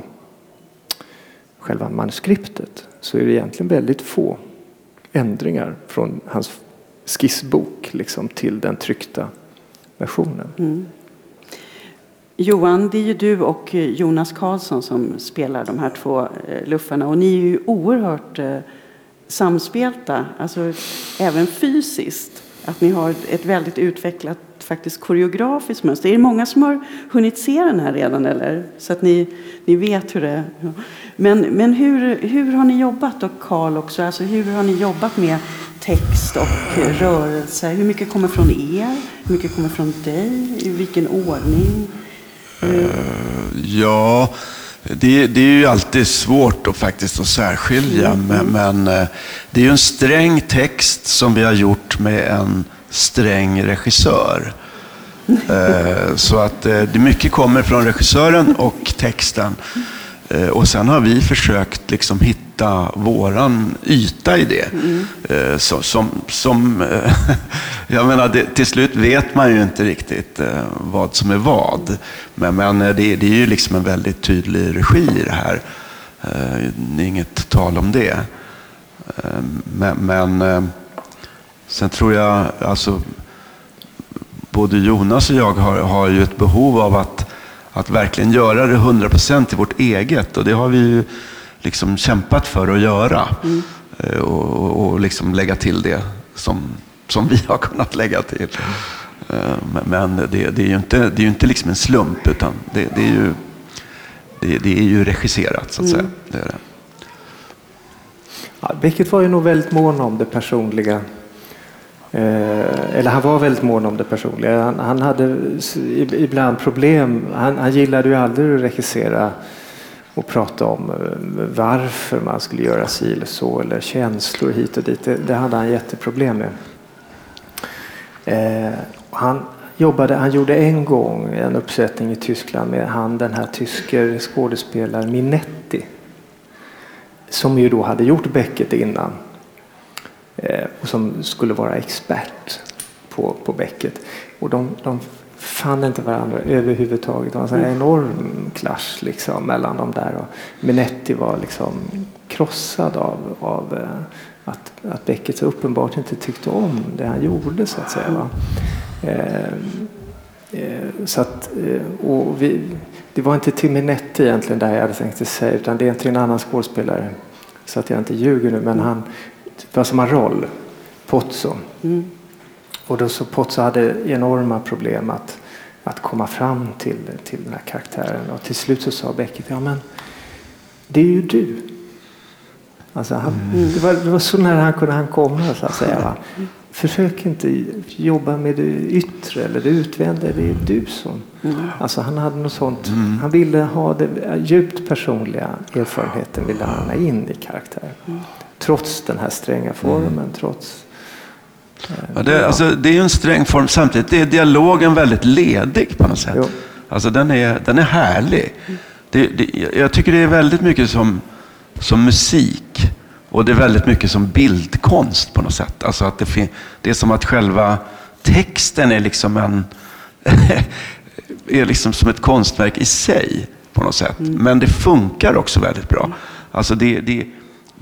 Speaker 4: själva manuskriptet, så är det egentligen väldigt få ändringar från hans skissbok liksom, till den tryckta versionen. Mm.
Speaker 2: Johan, det är ju du och eh, Jonas Karlsson som spelar de här två eh, luffarna och ni är ju oerhört eh, samspelta, alltså även fysiskt. Att ni har ett väldigt utvecklat faktiskt koreografiskt mönster. Är det många som har hunnit se den här redan eller? Så att ni, ni vet hur det ja. Men, men hur, hur har ni jobbat och Karl också? Alltså hur har ni jobbat med text och rörelse? Hur mycket kommer från er? Hur mycket kommer från dig? I vilken ordning?
Speaker 1: Ja, det, det är ju alltid svårt att faktiskt att särskilja. Men, men eh, det är ju en sträng text som vi har gjort med en sträng regissör. Eh, Så att eh, det mycket kommer från regissören och texten. Eh, Och sen har vi försökt liksom hitta våran yta i det. Mm. så- Som, som, eh, jag menar, det, till slut vet man ju inte riktigt eh, vad som är vad. Men, men det, det är ju liksom en väldigt tydlig regi i det här. Det är inget tal om det. Men, men sen tror jag, alltså både Jonas och jag har, har ju ett behov av att, att verkligen göra det 100% till vårt eget. Och det har vi ju liksom kämpat för att göra. Eh, Och, och, och liksom lägga till det som, som vi har kunnat lägga till. Eh, Men, det, det är ju inte, det är inte liksom en slump, utan det, det, är, ju, det, det är ju regisserat så att säga. Det är det.
Speaker 4: Ja, Beckett var ju nog väldigt mån om det personliga. Eh, eller han var väldigt mån om det personliga. Han, han hade ibland problem. Han, han gillade ju aldrig att regissera och prata om eh, varför man skulle göra si eller så eller känslor hit och dit. Det, det hade han jätteproblem med. Eh, han, jobbade, han gjorde en gång en uppsättning i Tyskland med han den här tyske skådespelaren Minetti som ju då hade gjort Beckett innan och som skulle vara expert på, på Beckett. Och de, de fann inte varandra överhuvudtaget. Det var en här enorm clash liksom, mellan de där. Och Minetti var liksom krossad av, av eh, att, att Beckett så uppenbart inte tyckte om det han gjorde så att säga. Eh, eh, så att, eh, och vi, det var inte till Minetti egentligen där jag hade tänkt säga utan det är till en annan skådespelare. Så att jag inte ljuger nu men han var samma roll. Pozzo. Och då så Pozzo hade enorma problem att, att komma fram till, till den här karaktären. Och till slut så sa Beckett, ja men det är ju du. Alltså han, det, var, det var så nära han kunde han komma så att säga. Va? Försök inte jobba med det yttre eller det utvändiga. Det är du som... Alltså han hade något sånt. Han ville ha det djupt personliga erfarenheten ville han ha in i karaktären. Trots den här stränga formen. Trots... eh,
Speaker 1: Ja, det, alltså, det är ju en sträng form. Samtidigt är dialogen väldigt ledig på något sätt.
Speaker 4: Jo.
Speaker 1: Alltså, den, är, den är härlig. Det, det, jag tycker det är väldigt mycket som, som musik. Och det är väldigt mycket som bildkonst på något sätt. Alltså att det, fin- det är som att själva texten är liksom en är liksom som ett konstverk i sig på något sätt. Men det funkar också väldigt bra. Alltså det, det,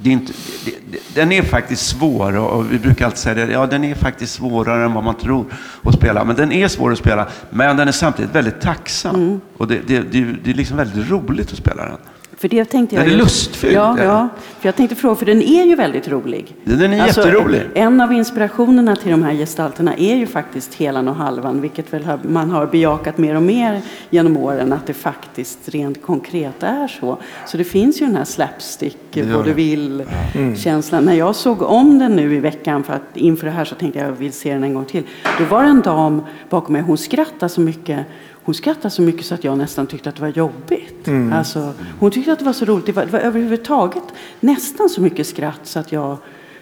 Speaker 1: det är inte, det, det, den är faktiskt svår och, vi brukar alltid säga det, ja den är faktiskt svårare än vad man tror att spela. Men den är svår att spela, men den är samtidigt väldigt tacksam. Och det, det, det, det är liksom väldigt roligt att spela den.
Speaker 2: För det tänkte jag
Speaker 1: Den är lustfylld,
Speaker 2: Ja, ja, för jag tänkte fråga, för den är ju väldigt rolig.
Speaker 1: Den är jätterolig.
Speaker 2: En av inspirationerna till de här gestalterna är ju faktiskt Helan och Halvan, vilket väl man har bejakat mer och mer genom åren, att det faktiskt rent konkret är så. Så det finns ju den här slapstick, vaudeville-känslan. När jag såg om den nu i veckan, för att inför det här så tänkte jag jag vill se den en gång till. Då var det en dam bakom mig, hon skrattade så mycket hon skrattade så mycket så att jag nästan tyckte att det var jobbigt. Alltså, hon tyckte att det var så roligt. Det var, det var överhuvudtaget nästan så mycket skratt så att jag...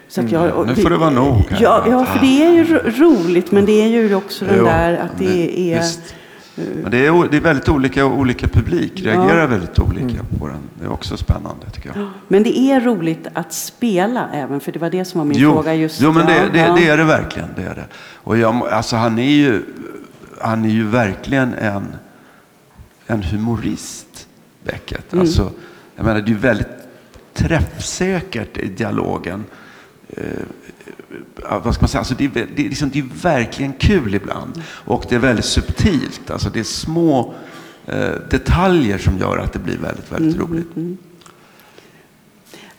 Speaker 2: Så att jag och
Speaker 1: nu får det vara nog här.
Speaker 2: Ja, ja, för det är ju ro- roligt men det är ju också den
Speaker 1: Jo,
Speaker 2: där att det är...
Speaker 1: visst. Men det är, det är väldigt olika och olika publik reagerar väldigt olika på den. Det är också spännande tycker jag.
Speaker 2: Men det är roligt att spela även, för det var det som var min
Speaker 1: Jo,
Speaker 2: fråga just
Speaker 1: jo men det,
Speaker 2: ja,
Speaker 1: det,
Speaker 2: ja.
Speaker 1: det är det verkligen. Det är det. Och jag, alltså han är ju, han är ju verkligen en, en humorist, Beckett.
Speaker 2: Mm.
Speaker 1: Alltså, jag menar, det är ju väldigt träffsäkert i dialogen. Eh, vad ska man säga? Alltså det, är, det, är liksom, det är verkligen kul ibland. Och det är väldigt subtilt. Alltså det är små eh, detaljer som gör att det blir väldigt, väldigt
Speaker 2: Mm,
Speaker 1: roligt.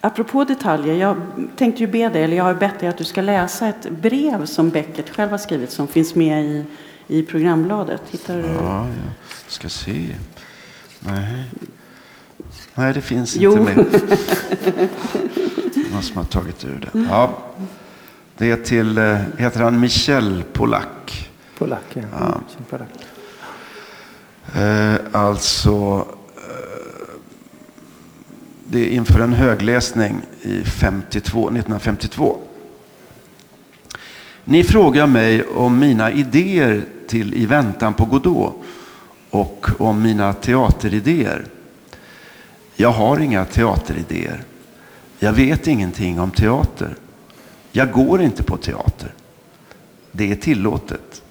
Speaker 2: Apropå detaljer, jag tänkte ju be dig, eller jag har bett dig att du ska läsa ett brev som Beckett själv har skrivit som finns med i, i programbladet. Hittar du?
Speaker 1: Ja, jag ska se. Nej. Nej, det finns
Speaker 2: Jo.
Speaker 1: inte med. Någon som har tagit ur det. Ja. Det är till, eh, heter han Michel Polack.
Speaker 4: Polacker.
Speaker 1: Ja.
Speaker 4: Polack.
Speaker 1: Eh, alltså, eh, det är inför en högläsning i 52, 1952. Ni frågar mig om mina idéer till I väntan på Godot och om mina teateridéer. Jag har inga teateridéer. Jag vet ingenting om teater. Jag går inte på teater. Det är tillåtet.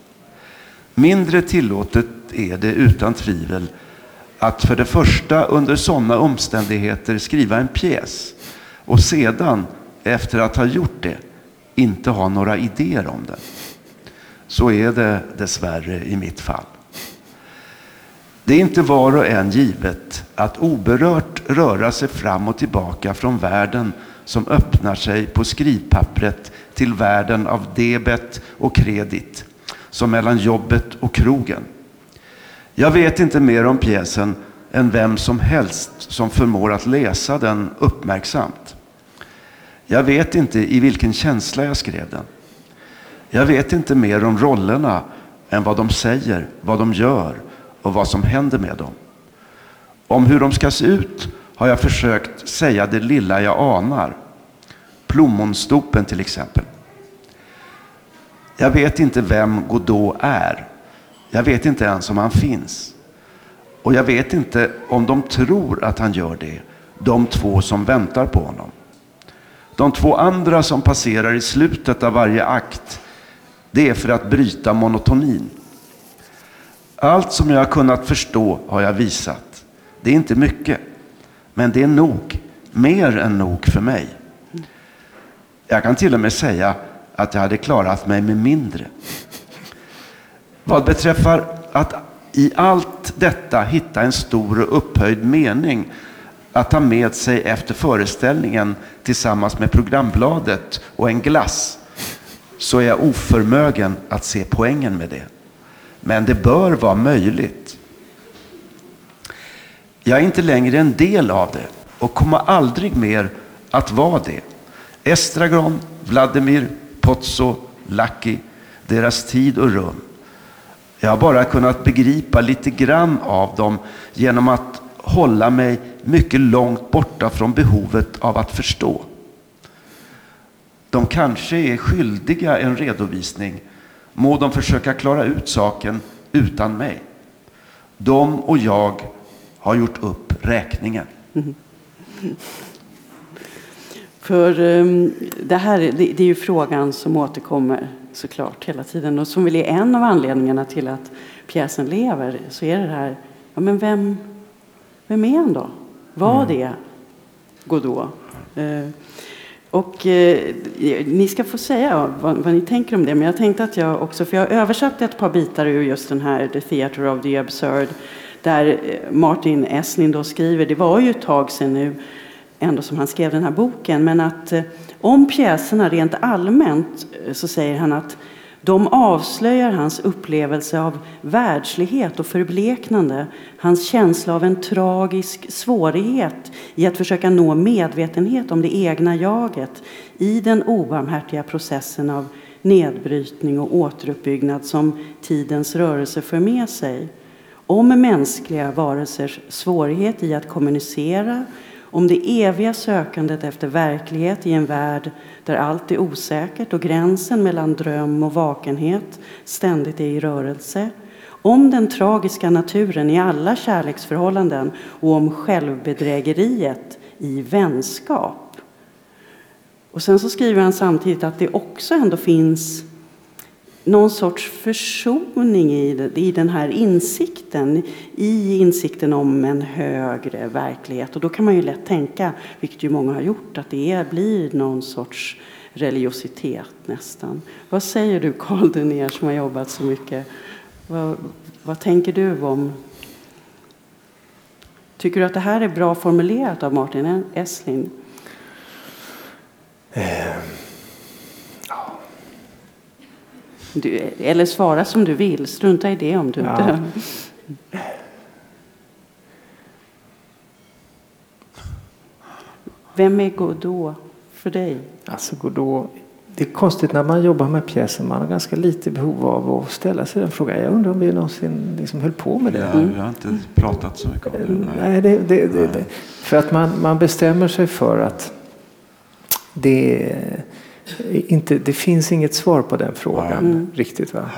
Speaker 1: Mindre tillåtet är det utan tvivel att för det första under sådana omständigheter skriva en pjäs och sedan, efter att ha gjort det, inte ha några idéer om den. Så är det dessvärre i mitt fall. Det är inte var och en givet att oberört röra sig fram och tillbaka från världen som öppnar sig på skrivpappret till världen av debet och kredit, som mellan jobbet och krogen. Jag vet inte mer om pjäsen än vem som helst som förmår att läsa den uppmärksamt. Jag vet inte i vilken känsla jag skrev den. Jag vet inte mer om rollerna än vad de säger, vad de gör och vad som händer med dem. Om hur de ska se ut har jag försökt säga det lilla jag anar. Plommonstopen till exempel. Jag vet inte vem Godot är. Jag vet inte ens om han finns. Och jag vet inte om de tror att han gör det, de två som väntar på honom. De två andra som passerar i slutet av varje akt, det är för att bryta monotonin. Allt som jag har kunnat förstå har jag visat. Det är inte mycket, men det är nog, mer än nog för mig. Jag kan till och med säga att jag hade klarat mig med mindre. Vad beträffar att i allt detta hitta en stor och upphöjd mening att ta med sig efter föreställningen tillsammans med programbladet och en glass så är jag oförmögen att se poängen med det. Men det bör vara möjligt. Jag är inte längre en del av det och kommer aldrig mer att vara det. Estragon, Vladimir, Pozzo, Lucky, deras tid och rum. Jag har bara kunnat begripa lite grann av dem genom att hålla mig mycket långt borta från behovet av att förstå. De kanske är skyldiga en redovisning. Må de försöka klara ut saken utan mig. De och jag har gjort upp räkningen.
Speaker 2: För um, det här det, det är ju frågan som återkommer såklart hela tiden och som väl är en av anledningarna till att pjäsen lever. Så är det här, ja men vem, vem är han då? Var det Godot? Eh, och eh, ni ska få säga vad, vad ni tänker om det, men jag tänkte att jag också, för jag har översatt ett par bitar ur just den här The Theatre of the Absurd, där eh, Martin Esslin då skriver, det var ju ett tag sedan nu, ändå som han skrev den här boken, men att eh, om pjäserna rent allmänt så säger han att de avslöjar hans upplevelse av världslighet och förbleknande, hans känsla av en tragisk svårighet i att försöka nå medvetenhet om det egna jaget i den obarmhärtiga processen av nedbrytning och återuppbyggnad som tidens rörelse för med sig. Om mänskliga varelsers svårighet i att kommunicera om det eviga sökandet efter verklighet i en värld där allt är osäkert och gränsen mellan dröm och vakenhet ständigt är i rörelse. om den tragiska naturen i alla kärleksförhållanden och om självbedrägeriet i vänskap. Och sen så skriver han samtidigt att det också ändå finns någon sorts försoning i, i den här insikten, i insikten om en högre verklighet. Och då kan man ju lätt tänka, vilket ju många har gjort, att det blir någon sorts religiositet nästan. Vad säger du Karl Dunér som har jobbat så mycket? Vad, vad tänker du om Tycker du att det här är bra formulerat av Martin Essling?
Speaker 4: Eh,
Speaker 2: du, eller svara som du vill, strunta i det om du
Speaker 4: Ja.
Speaker 2: inte... Vem är Godot för dig?
Speaker 4: Alltså Godot, det är konstigt när man jobbar med pjäsen. Man har ganska lite behov av att ställa sig den frågan. Jag undrar om vi någonsin liksom höll på med det.
Speaker 1: Ja, vi har inte pratat så mycket om det. Nej.
Speaker 4: Nej, det, det, det, det. För att man, man bestämmer sig för att det, är inte, det finns inget svar på den frågan riktigt. Va?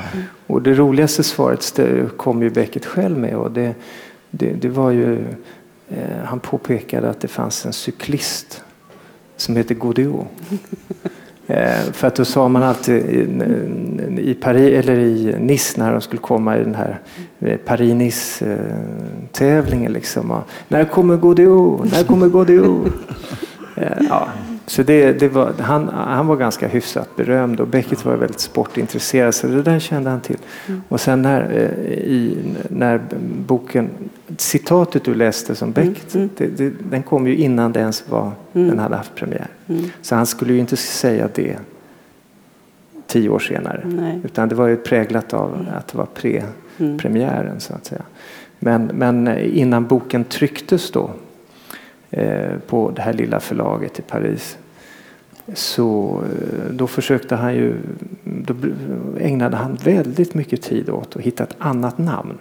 Speaker 4: Och det roligaste svaret kom ju Beckett själv med. Och det, det, det var ju, eh, han påpekade att det fanns en cyklist som heter Godot. Eh, för att då sa man alltid i, i Paris eller i Nice när de skulle komma i den här eh, Paris-Nice-tävlingen. Liksom, och, när kommer Godot? När kommer Godot? Eh, ja. Så det, det var, han, han var ganska hyfsat berömd och Beckett var väldigt sportintresserad så det där kände han till. Och sen när, eh, i, när boken, citatet du läste som Beckett, det, det, den kom ju innan det ens var, den hade haft premiär. Så han skulle ju inte säga det tio år senare.
Speaker 2: Nej.
Speaker 4: Utan det var ju präglat av att det var pre-premiären så att säga. Men, men innan boken trycktes då eh, på det här lilla förlaget i Paris så eh, då försökte han ju, då ägnade han väldigt mycket tid åt att hitta ett annat namn.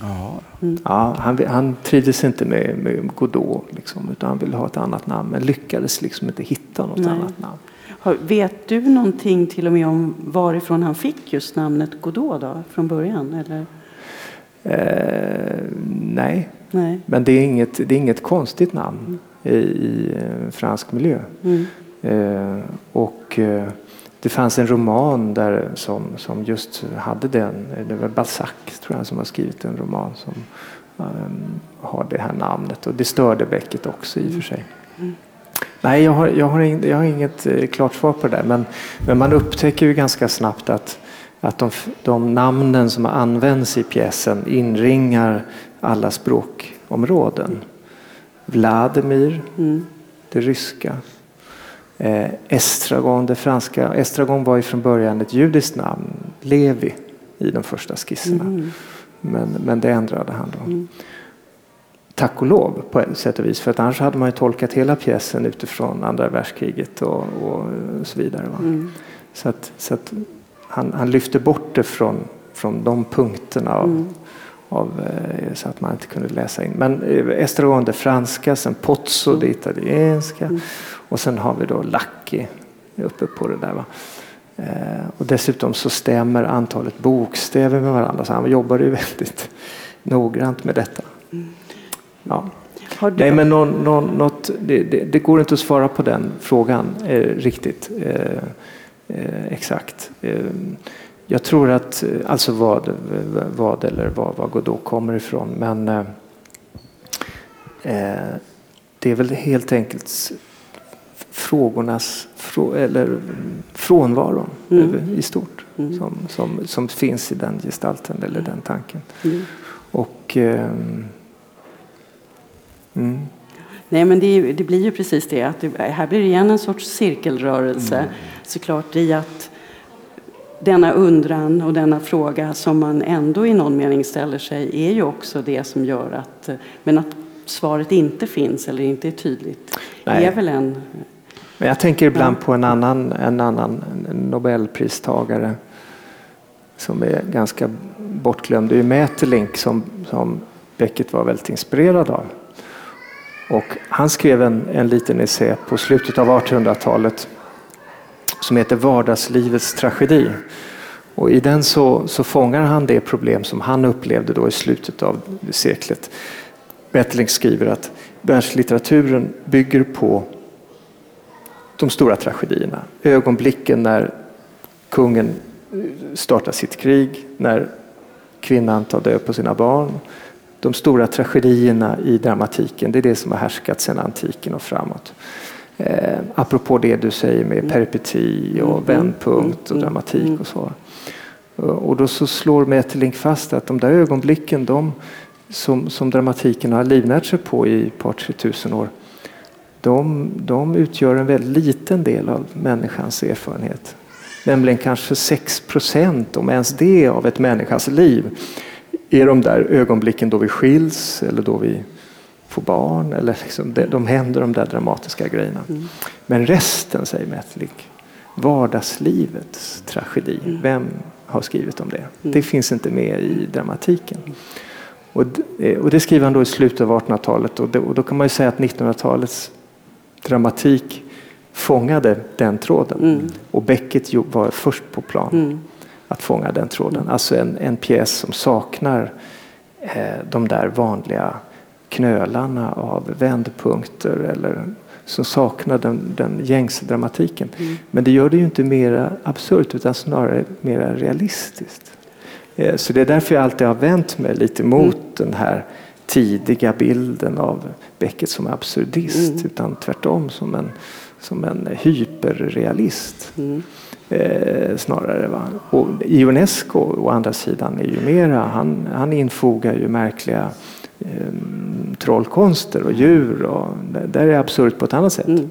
Speaker 1: Ja,
Speaker 4: Ja, han, han trivdes inte med, med Godot liksom, utan han ville ha ett annat namn men lyckades liksom inte hitta något
Speaker 2: Nej.
Speaker 4: annat namn.
Speaker 2: Vet du någonting till och med om varifrån han fick just namnet Godot då, från början? Eller?
Speaker 4: Eh, nej,
Speaker 2: Nej.
Speaker 4: men det är inget, det är inget konstigt namn i, eh, fransk miljö.
Speaker 2: Mm.
Speaker 4: Eh, och eh, det fanns en roman där som, som just hade den. Det var Balzac tror jag som har skrivit en roman som ehm, har det här namnet. Och det störde Beckett också i och för sig. Nej, jag har, jag, har ing, jag har inget eh, klart svar på det där. Men, men man upptäcker ju ganska snabbt att, att de, de namnen som används i pjäsen inringar alla språkområden. Vladimir,
Speaker 2: Mm.
Speaker 4: det ryska. Eh, Estragon, det franska. Estragon var ju från början ett judiskt namn, Levi, i de första skisserna.
Speaker 2: Mm.
Speaker 4: Men, men det ändrade han då. Tack och lov på sätt och vis. För att annars hade man ju tolkat hela pjäsen utifrån andra världskriget och, och så vidare.
Speaker 2: Mm.
Speaker 4: Så att, så att han, han lyfte bort det från, från de punkterna av,
Speaker 2: Mm.
Speaker 4: Av, eh, så att man inte kunde läsa in. Men eh, Estragon det franska, sen Pozzo det italienska och sen har vi då Lacchi uppe på det där. Va? Eh, och dessutom så stämmer antalet bokstäver med varandra så han jobbade ju väldigt noggrant med detta. Ja.
Speaker 2: Har du,
Speaker 4: Nej, men någon, någon, något, det, det, det går inte att svara på den frågan eh, riktigt eh, eh, exakt. Eh, jag tror att, eh, alltså vad, vad eller var, var Godot kommer ifrån, men eh, eh, det är väl helt enkelt frågornas, frå, eller mm, frånvaron
Speaker 2: Mm.
Speaker 4: i stort
Speaker 2: Mm.
Speaker 4: som, som, som finns i den gestalten eller den tanken.
Speaker 2: Mm.
Speaker 4: Och ehm, mm.
Speaker 2: Nej, men det, det blir ju precis det. Att det här blir det igen en sorts cirkelrörelse såklart i att denna undran och denna fråga som man ändå i någon mening ställer sig är ju också det som gör att, men att svaret inte finns eller inte är tydligt
Speaker 4: Nej.
Speaker 2: är väl en...
Speaker 4: Men jag tänker ibland på en annan, en annan Nobelpristagare som är ganska bortglömd. Det är Mäterlink som, som Beckett var väldigt inspirerad av. Och han skrev en, en liten essä på slutet av 1800-talet som heter Vardagslivets tragedi. Och I den så, så fångar han det problem som han upplevde då i slutet av seklet. Bettling skriver att världslitteraturen bygger på de stora tragedierna. Ögonblicken när kungen eh, startar sitt krig, när kvinnan tar död på sina barn. De stora tragedierna i dramatiken, det är det som har härskat sedan antiken och framåt. Eh, apropå det du säger med peripeti och mm. vändpunkt och mm. dramatik och så. Och då så slår Maeterlinck fast att de där ögonblicken de, som, som dramatiken har livnärt sig på i ett par, tre tusen år, de, de utgör en väldigt liten del av människans erfarenhet. Nämligen kanske 6 procent, om ens det, av ett människas liv är de där ögonblicken då vi skiljs eller då vi får barn. Eller liksom, de händer de där dramatiska grejerna. Mm. Men resten, säger Mettlik, vardagslivets tragedi. Mm. Vem har skrivit om det? Mm. Det finns inte med i dramatiken. Och, eh, och det skriver han då i slutet av 1800-talet och, och, då kan man ju säga att 1900-talets dramatik fångade den tråden. Mm. Och Beckett var först på plan mm. att fånga den tråden. Alltså en, en pjäs som saknar eh, de där vanliga knölarna av vändpunkter eller som saknar den, den gängse dramatiken. Mm. Men det gör det ju inte mer absurt utan snarare mer realistiskt. Eh, så det är därför jag alltid har vänt mig lite mot mm. den här tidiga bilden av Beckett som absurdist mm. utan tvärtom som en, som en hyperrealist. Mm. Eh, snarare. Va? Och Ionesco å andra sidan är ju mera, han, han infogar ju märkliga eh, trollkonster och djur. Och, där är det absurt på ett annat sätt. Mm.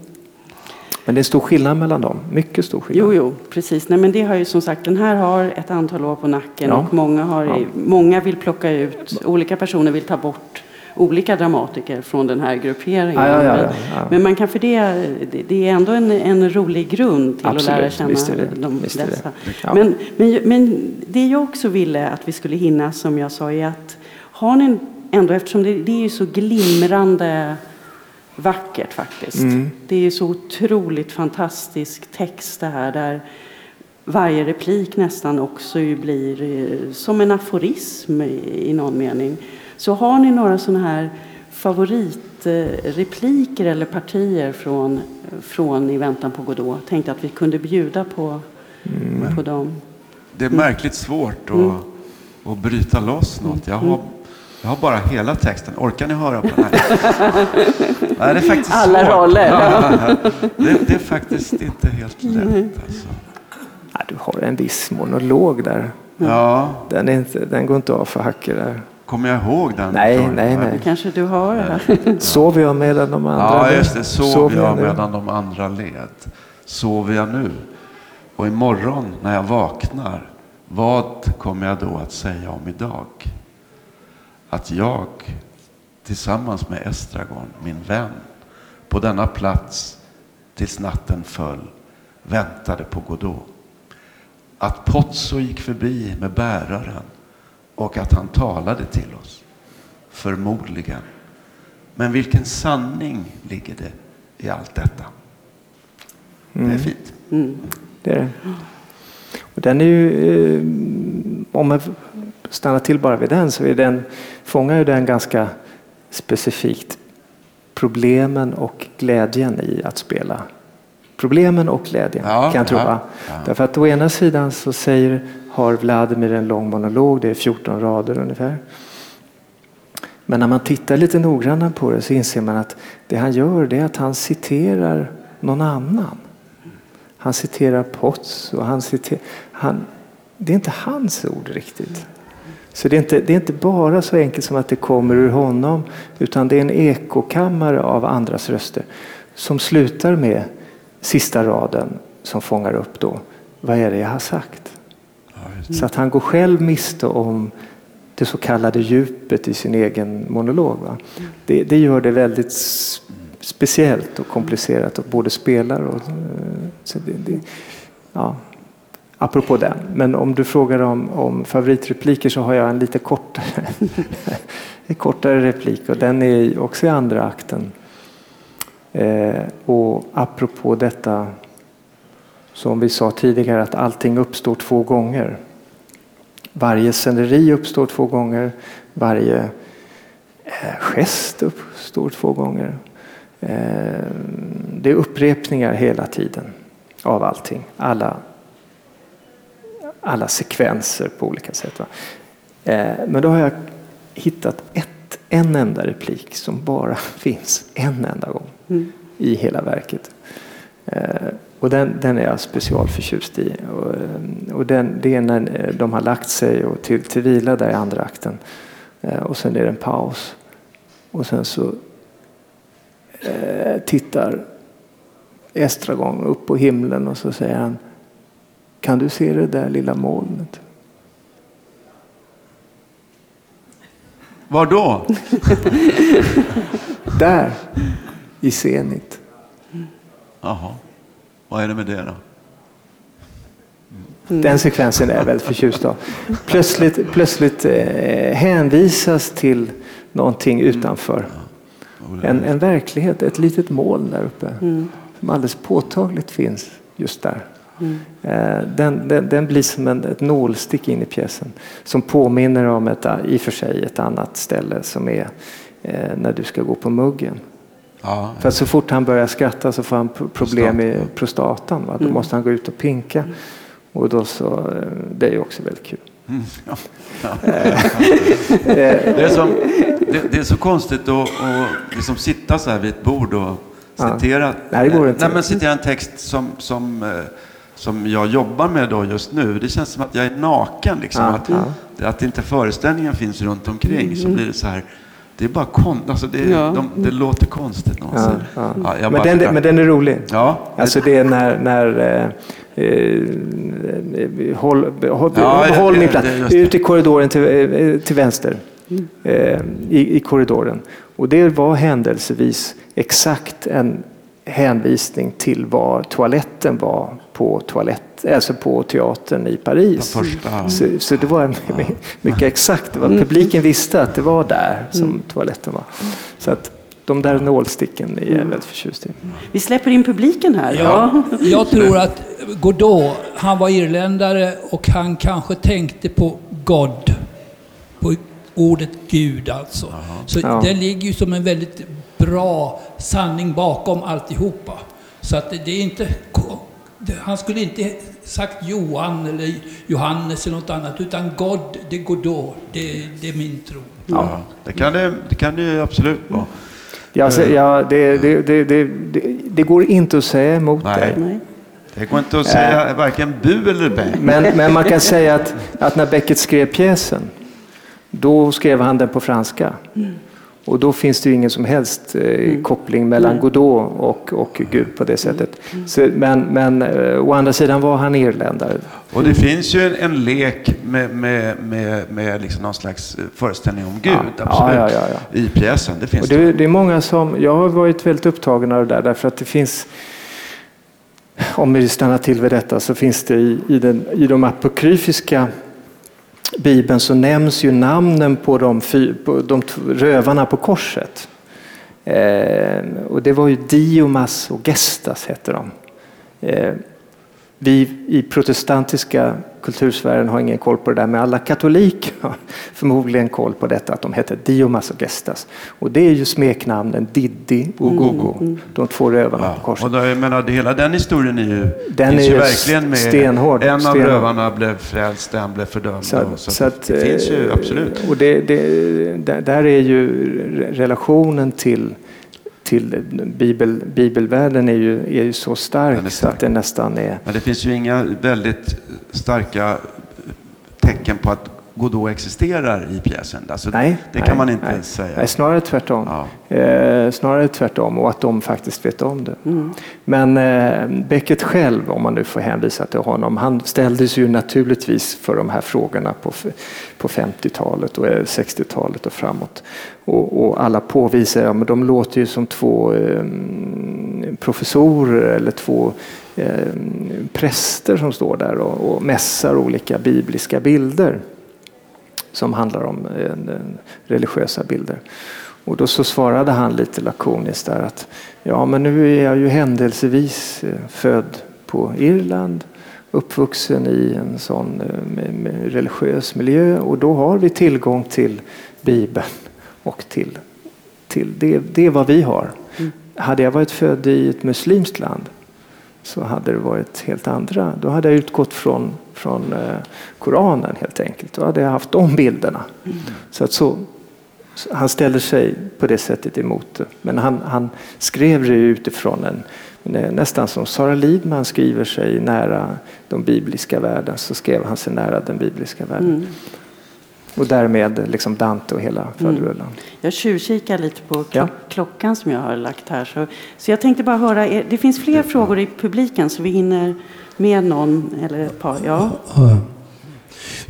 Speaker 4: Men det är stor skillnad mellan dem. Mycket stor skillnad.
Speaker 2: Jo, jo precis. Nej, men det har ju som sagt, den här har ett antal år på nacken ja. och många, har, ja. många vill plocka ut, olika personer vill ta bort olika dramatiker från den här grupperingen.
Speaker 4: Ja, ja, ja,
Speaker 2: men man kan för det, det är ändå en, en rolig grund till
Speaker 4: Absolut,
Speaker 2: att lära känna
Speaker 4: visst det.
Speaker 2: de
Speaker 4: visst
Speaker 2: dessa. Det. Men, men, men det jag också ville att vi skulle hinna, som jag sa, är att har ni ändå, eftersom det, det är så glimrande vackert faktiskt. Mm. Det är ju så otroligt fantastisk text det här där varje replik nästan också blir eh, som en aforism i någon mening. Så har ni några sådana här favoritrepliker eller partier från, från I väntan på Godot? Tänkte att vi kunde bjuda på, mm. på dem.
Speaker 1: Det är märkligt svårt att, mm. att bryta loss något. Jag har, mm. Jag har bara hela texten. Orkar ni höra på den här? Nej, det är faktiskt
Speaker 2: Alla
Speaker 1: svårt.
Speaker 2: roller.
Speaker 1: det, det, är faktiskt inte helt lätt. Alltså.
Speaker 4: Ja, du har en viss monolog där.
Speaker 1: Ja.
Speaker 4: Den, är inte, den går inte av för hacker där.
Speaker 1: Kommer jag ihåg den?
Speaker 4: Nej, nej, nej.
Speaker 2: Kanske du har
Speaker 4: det. Sov jag medan de andra
Speaker 1: Ja, just det. Sov, Sov jag, jag medan de andra led. Sover jag nu? Och imorgon när jag vaknar, vad kommer jag då att säga om idag? Att jag tillsammans med Estragon, min vän, på denna plats tills natten föll, väntade på Godot. Att Pozzo gick förbi med bäraren och att han talade till oss. Förmodligen. Men vilken sanning ligger det i allt detta? Mm. Det är mm. fint.
Speaker 4: Mm. Det är det. Och den är ju, eh, om man stannar till bara vid den så är den, fångar ju den ganska specifikt problemen och glädjen i att spela. Problemen och glädjen ja, kan jag tro. Ja, ja. Därför att å ena sidan så säger har Vladimir en lång monolog, det är 14 rader ungefär. Men när man tittar lite noggrannare på det så inser man att det han gör det är att han citerar någon annan. Han citerar Potts och han citerar, han, det är inte hans ord riktigt. Så det är, inte, det är inte bara så enkelt som att det kommer ur honom utan det är en ekokammare av andras röster som slutar med sista raden som fångar upp då. Vad är det jag har sagt? Så att han går själv miste om det så kallade djupet i sin egen monolog. Det, det, gör det väldigt speciellt och komplicerat att både spelar och... Så det, det, ja. Apropå den. Men om du frågar om, om favoritrepliker så har jag en lite kortare, en kortare replik och den är också i andra akten. Eh, och apropå detta som vi sa tidigare att allting uppstår två gånger. Varje sceneri uppstår två gånger. Varje eh, gest uppstår två gånger. Eh, det är upprepningar hela tiden av allting. Alla, alla sekvenser på olika sätt. Va? Eh, men då har jag hittat ett, en enda replik som bara finns en enda gång mm. i hela verket. Eh, och den, den är jag specialförtjust i. Och, eh, och den, det är när de har lagt sig och till, till vila där i andra akten. Och sen är det en paus. Och sen så eh, tittar Estragon upp på himlen och så säger han Kan du se det där lilla molnet?
Speaker 1: Var då?
Speaker 4: där, i Zenit.
Speaker 1: Jaha, vad är det med det då?
Speaker 4: Mm. Den sekvensen är jag väldigt förtjust av. Plötsligt, plötsligt eh, hänvisas till någonting utanför. En, en verklighet, ett litet moln där uppe mm. som alldeles påtagligt finns just där. Mm. Eh, den, den, den, blir som en, ett nålstick in i pjäsen som påminner om ett, i och för sig ett annat ställe som är eh, när du ska gå på muggen. Ja, För så fort han börjar skratta så får han problem med prostatan. Va? Då mm. måste han gå ut och pinka. Och då så, eh, det är ju också väldigt kul. Mm, ja.
Speaker 1: Ja. det, är som, det, det, är så konstigt att, att liksom sitta så här vid ett bord och citera, ja.
Speaker 4: nej, det går inte.
Speaker 1: Nej, men citera en text som, som, eh, som jag jobbar med då just nu. Det känns som att jag är naken. Liksom. Ja. Att, ja. att inte föreställningen finns runt omkring. Mm. Så blir det så här. Det är bara kon alltså det, ja. de, det låter konstigt. Ja,
Speaker 4: ja. men, den, men den är rolig.
Speaker 1: Ja.
Speaker 4: Alltså det är när, när eh, Eh, håll, håll, ja, håll min plats. Ut i korridoren till, eh, till vänster. Mm. I, I korridoren. Och det var händelsevis exakt en hänvisning till var toaletten var på, toalett, alltså på teatern i Paris. Så, så, det var mycket exakt. Det var, mm. publiken visste att det var där som mm. toaletten var. Så att, de där nålsticken är jag mm. väldigt förtjust i.
Speaker 2: Vi släpper in publiken här.
Speaker 5: Ja, jag tror att Godot, han var irländare och han kanske tänkte på God. På ordet Gud alltså. Aha. Så ja. det ligger ju som en väldigt bra sanning bakom alltihopa. Så att det är inte... Han skulle inte sagt Johan eller Johannes eller något annat, utan God, det är Godot. Det, det är min tro.
Speaker 1: Ja, det kan det, det, kan det absolut vara.
Speaker 4: Ja, ja, det, det, det, det, går inte att säga emot
Speaker 1: Nej.
Speaker 4: dig.
Speaker 1: Det går inte att säga äh, varken bu eller bä.
Speaker 4: Men, men man kan säga att, att när Beckett skrev pjäsen, då skrev han den på franska. Mm. Och då finns det ju ingen som helst eh, mm. koppling mellan mm. Godot och, och Gud på det sättet. Mm. Så, men, men eh, å andra sidan var han irländare.
Speaker 1: Och det finns ju en, en lek med, med, med, med liksom någon slags föreställning om Gud ja. absolut, ja, ja, ja, i pjäsen. Det, finns
Speaker 4: och det, det är många som, jag har varit väldigt upptagen av det där därför att det finns om vi stannar till vid detta så finns det i, i, den, i de apokryfiska Bibeln så nämns ju namnen på de, på de rövarna på korset. Eh, och det var ju Diomas och Gestas hette de. Eh, vi i protestantiska kultursfären har ingen koll på det där, men alla katoliker har förmodligen koll på detta att de heter Diomas och Gestas. Och det är ju smeknamnen Diddi och Gogo, mm, mm. de två rövarna ja, på korset.
Speaker 1: Och då, jag menar, hela den historien är ju, den är ju verkligen med.
Speaker 4: Stenhård.
Speaker 1: En av rövarna blev frälst, en blev fördömd. Så, så, så att, det finns ju absolut.
Speaker 4: Och det, det, där är ju relationen till till Bibel, bibelvärlden är ju, är ju så stark, är stark, så att det nästan är...
Speaker 1: Men det finns ju inga väldigt starka tecken på att Godot existerar i pjäsen. Alltså, nej, det kan nej, man inte
Speaker 4: nej.
Speaker 1: säga.
Speaker 4: Nej, snarare tvärtom. Ja. Eh, snarare tvärtom och att de faktiskt vet om det. Mm. Men eh, Beckett själv, om man nu får hänvisa till honom, han ställdes ju naturligtvis för de här frågorna på, på 50-talet och 60-talet och framåt. Och, och alla påvisar, ja men de låter ju som två eh, professorer eller två eh, präster som står där och, och mässar olika bibliska bilder som handlar om eh, religiösa bilder. Och då så svarade han lite lakoniskt där att ja, men nu är jag ju händelsevis eh, född på Irland uppvuxen i en sån med religiös miljö och då har vi tillgång till Bibeln och till, till det, det är vad vi har. Mm. Hade jag varit född i ett muslimskt land så hade det varit helt andra. Då hade jag utgått från, från eh, Koranen helt enkelt. Då hade jag haft de bilderna. Mm. Så att så, han ställer sig på det sättet emot det. Men han, han skrev det utifrån en, nästan som Sara Lidman skriver sig nära de bibliska världen så skrev han sig nära den bibliska världen. Mm. Och därmed liksom Dante och hela faderullan. Mm.
Speaker 2: Jag tjuvkikar lite på klock ja. klockan som jag har lagt här. Så, så jag tänkte bara höra, det finns fler frågor i publiken så vi hinner med någon eller ett par. Ja.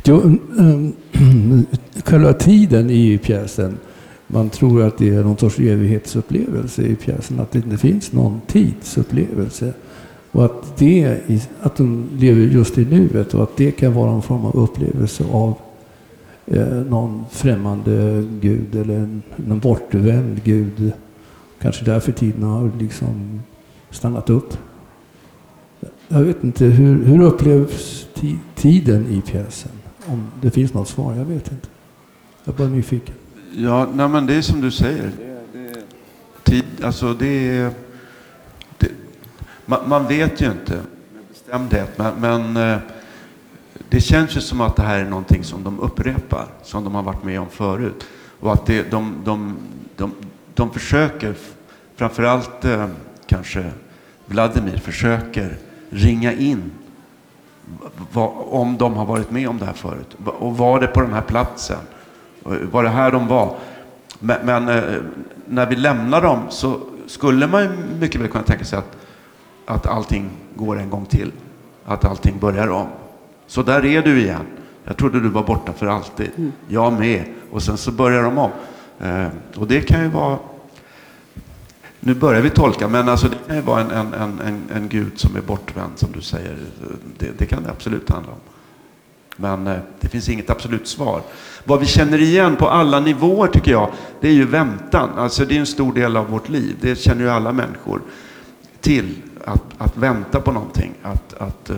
Speaker 6: Jo, um, själva tiden i pjäsen, man tror att det är någon sorts evighetsupplevelse i pjäsen, att det inte finns någon tidsupplevelse. Och att, det, att de lever just i nuet och att det kan vara en form av upplevelse av Eh, någon främmande gud eller en, bortvänd gud. Kanske därför tiden har liksom stannat upp. Jag vet inte, hur, hur upplevs tiden i pjäsen? Om det finns något svar, jag vet inte. Jag är bara nyfiken.
Speaker 1: Ja, nej, men det är som du säger. Tid, alltså det är... Det, man, man, vet ju inte med bestämdhet, men, men eh, det känns ju som att det här är någonting som de upprepar, som de har varit med om förut. Och att det, de, de, de, de försöker, framförallt eh, kanske Vladimir, försöker ringa in vad, om de har varit med om det här förut. Och var det på den här platsen? Var det här de var? Men, men eh, när vi lämnar dem så skulle man mycket väl kunna tänka sig att, att allting går en gång till. Att allting börjar om. Så där är du igen. Jag trodde du var borta för alltid. Mm. Jag med. Och sen så börjar de om. Eh, och det kan ju vara nu börjar vi tolka, men alltså det kan ju vara en, en, en, en gud som är bortvänd, som du säger. Det, det kan det absolut handla om. Men eh, det finns inget absolut svar. Vad vi känner igen på alla nivåer, tycker jag, det är ju väntan. Alltså det är en stor del av vårt liv. Det känner ju alla människor till. Att, att vänta på någonting. Att, att, eh,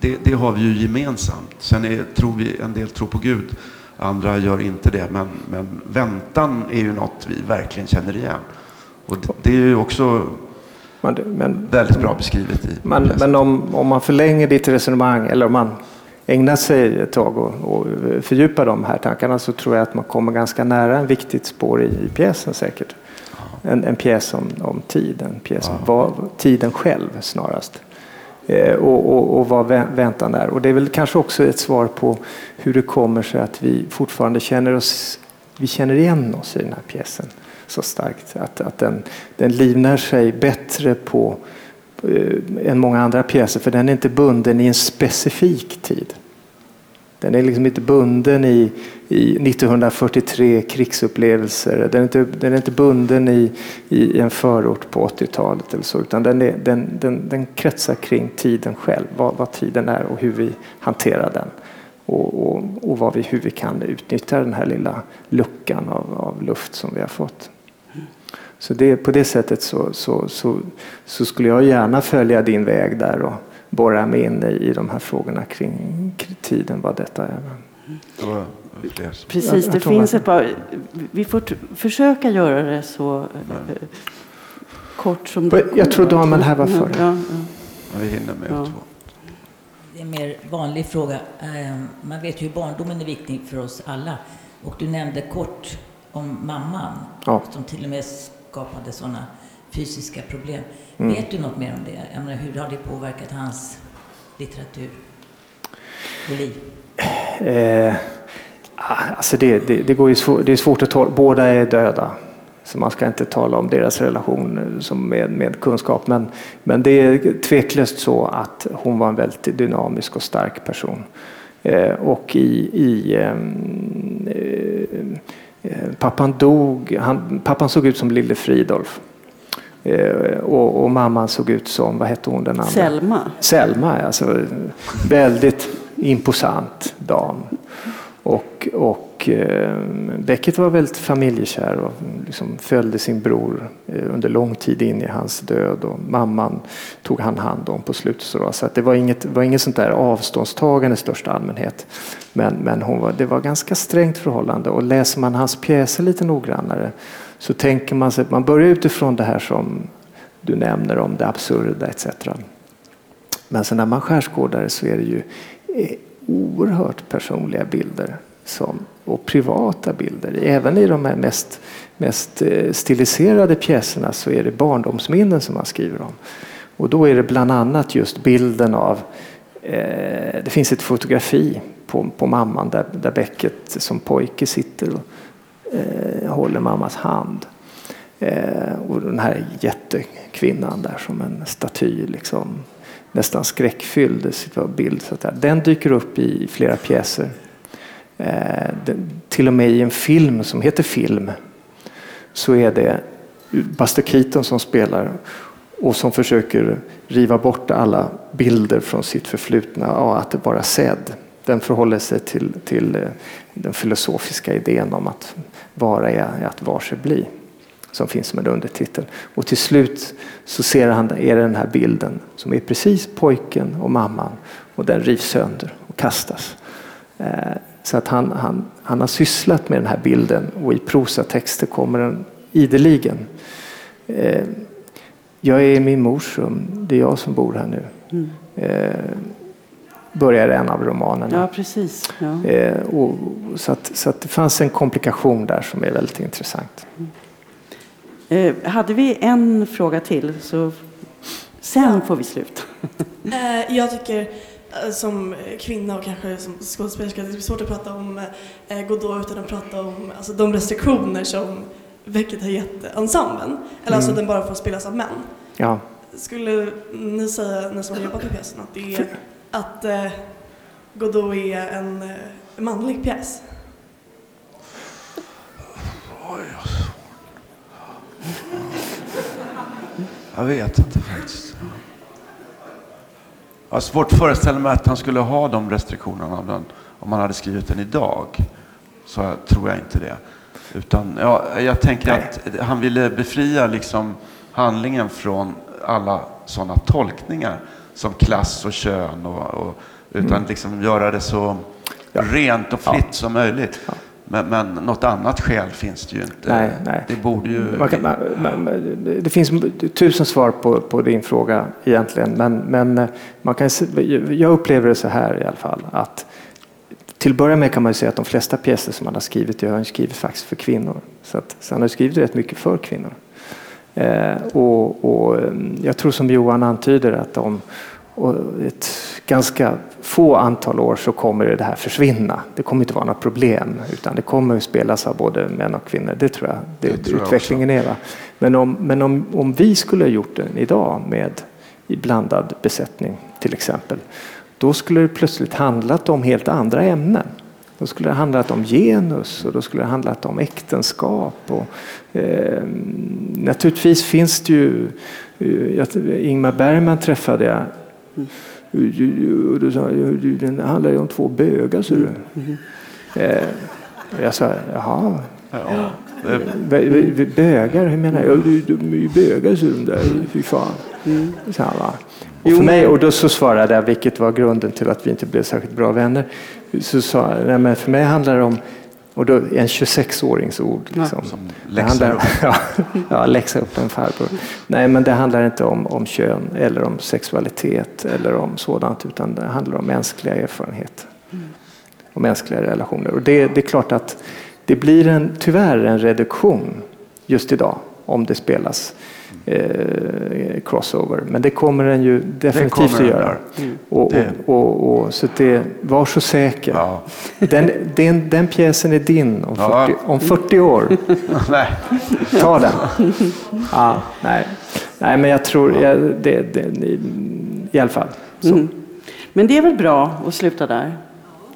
Speaker 1: det, det har vi ju gemensamt. Sen är, tror vi, en del tror på Gud. Andra gör inte det. Men, men väntan är ju något vi verkligen känner igen. Och det, det är ju också men, men, väldigt bra beskrivet i
Speaker 4: Men, men om, om man förlänger ditt resonemang eller om man ägnar sig ett tag och, och fördjupar de här tankarna så tror jag att man kommer ganska nära en viktigt spår i, i pjäsen säkert. En, en pjäs om, om tid, en pjäs om vad, tiden själv snarast. Eh, och, och, och vad väntan är. Och det är väl kanske också ett svar på hur det kommer sig att vi fortfarande känner oss vi känner igen oss i den här pjäsen så starkt. Att, att den, den livnär sig bättre på eh, än många andra pjäser för den är inte bunden i en specifik tid. Den är liksom inte bunden i, i 1943 krigsupplevelser. Den är inte, den är inte bunden i, i en förort på 80-talet eller så, utan den, är, den, den, den kretsar kring tiden själv, vad, vad tiden är och hur vi hanterar den. Och, och, och vad vi, hur vi kan utnyttja den här lilla luckan av, av luft som vi har fått. Så det, på det sättet så, så, så, så, skulle jag gärna följa din väg där och borra mig in i, i de här frågorna kring, kring tiden, vad detta är.
Speaker 2: Precis, det finns ett par. Vi får försöka göra det så eh, kort som
Speaker 4: det Jag tror damen här var före. Ja,
Speaker 1: ja. Vi hinner med ja. två.
Speaker 7: Det är en mer vanlig fråga. Ehm, man vet ju hur barndomen är viktig för oss alla. Och du nämnde kort om mamman ja. som till och med skapade sådana fysiska problem. Mm. Vet du något mer om det? Jag menar, hur har det påverkat hans litteratur och liv?
Speaker 4: Eh, alltså det, det, det, går ju svår, det är svårt att tala. Båda är döda. Så man ska inte tala om deras relation som med, med kunskap. Men, men det är tveklöst så att hon var en väldigt dynamisk och stark person. Eh, och i, i ehm, eh, Eh, pappan dog, han, pappan såg ut som lille Fridolf. Eh, och, och, mamman såg ut som, vad hette hon den andra?
Speaker 2: Selma.
Speaker 4: Selma, alltså väldigt imposant dam. Och, och eh, Beckett var väldigt familjekär och liksom följde sin bror eh, under lång tid in i hans död och mamman tog han hand om på slutet. Så, så det var inget, var inget sånt där avståndstagande i största allmänhet. Men, men hon var, det var ganska strängt förhållande och läser man hans pjäser lite noggrannare så tänker man sig, man börjar utifrån det här som du nämner om det absurda etc. Men sen när man skärskådar så är det ju eh, oerhört personliga bilder som, och privata bilder. Även i de här mest, mest eh, stiliserade pjäserna så är det barndomsminnen som man skriver om. Och då är det bland annat just bilden av, eh, det finns ett fotografi på, på mamman där, där Becket som pojke sitter och eh, håller mammas hand. Eh, och den här jättekvinnan där som en staty, liksom, nästan skräckfylld bild. Så att den dyker upp i flera pjäser. Eh, den, till och med i en film som heter Film så är det Buster Keaton som spelar och som försöker riva bort alla bilder från sitt förflutna. Ja, att det bara sedd. Den förhåller sig till, till eh, den filosofiska idén om att vara är att var sig bli som finns som en undertitel. Och till slut så ser han är det den här bilden som är precis pojken och mamman och den rivs sönder och kastas. Eh, så att han, han, han har sysslat med den här bilden och i prosatexter kommer den ideligen. Eh, jag är i min mors rum, det är jag som bor här nu. Mm. Börjar en av romanerna.
Speaker 2: Ja, precis. Ja.
Speaker 4: Eh, och, så att, så att det fanns en komplikation där som är väldigt intressant.
Speaker 2: Mm. Eh, hade vi en fråga till så sen får vi sluta.
Speaker 8: Eh, jag tycker eh, som kvinna och kanske som skådespelerska det är svårt att prata om eh, Godot utan att prata om alltså, de restriktioner som Beckett har gett ensemblen. Eller alltså mm. alltså den bara får spelas av män.
Speaker 4: Ja.
Speaker 8: Skulle ni säga, ni som har jobbat med pjäsen, att, det är, att eh, Godot är en eh, manlig pjäs?
Speaker 1: Jag vet inte faktiskt. Jag har svårt att föreställa mig att han skulle ha de restriktionerna om han hade skrivit den idag. Så jag tror jag inte det. Utan ja, jag tänker Nej. att han ville befria liksom handlingen från alla sådana tolkningar som klass och kön. Och, och utan mm. liksom göra det så ja. rent och fritt ja. som möjligt. Ja. Men, men något annat skäl finns det ju inte.
Speaker 4: Nej, nej.
Speaker 1: Det borde ju...
Speaker 4: Man kan, man, man, det finns tusen svar på, på din fråga egentligen. Men, men man kan, jag upplever det så här i alla fall. Att till att börja med kan man säga att de flesta pjäser som han har skrivit, jag har skrivit faktiskt för kvinnor. Så, att, så han har skrivit rätt mycket för kvinnor. Eh, och, och, jag tror som Johan antyder att om, ett ganska få antal år så kommer det här försvinna. Det kommer inte vara några problem utan det kommer att spelas av både män och kvinnor. Det tror jag det, det tror utvecklingen jag är. Va? Men, om, men om, om vi skulle ha gjort den idag med blandad besättning till exempel. Då skulle det plötsligt handlat om helt andra ämnen. Då skulle det handlat om genus och då skulle det handlat om äktenskap. Och, eh, naturligtvis finns det ju, eh, Ingmar Bergman träffade jag och då sa jag, den handlar ju om två bögar ser du. Mm. Eh, jag sa, jaha. Ja. Bögar, hur menar jag? De är ju bögar ser de där, fy fan. Mm. Så här, va? Och, för mig, och då så svarade jag, vilket var grunden till att vi inte blev särskilt bra vänner. Så sa jag, nej, men för mig handlar det om och då en 26-årings ord. Liksom.
Speaker 1: Ja, det handlar,
Speaker 4: ja, ja, läxa upp en farbror. Nej, men det handlar inte om, om kön eller om sexualitet eller om sådant, utan det handlar om mänskliga erfarenheter mm. och mänskliga relationer. Och det, det är klart att det blir en, tyvärr en reduktion just idag om det spelas eh, crossover. Men det kommer den ju definitivt att göra. Mm. Och, och, och, och, så det, var så säker. Ja. Den, den, den pjäsen är din om 40, ja. om 40 år. nej. Ta den. Ja, nej. nej, men jag tror ja, det, det, i alla fall. Mm.
Speaker 2: Men det är väl bra att sluta där.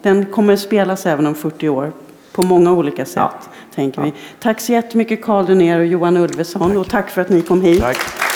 Speaker 2: Den kommer att spelas även om 40 år på många olika sätt. Ja. Tänker vi. Tack så jättemycket Carl Dunér och Johan Ulveson tack. och tack för att ni kom hit. Tack.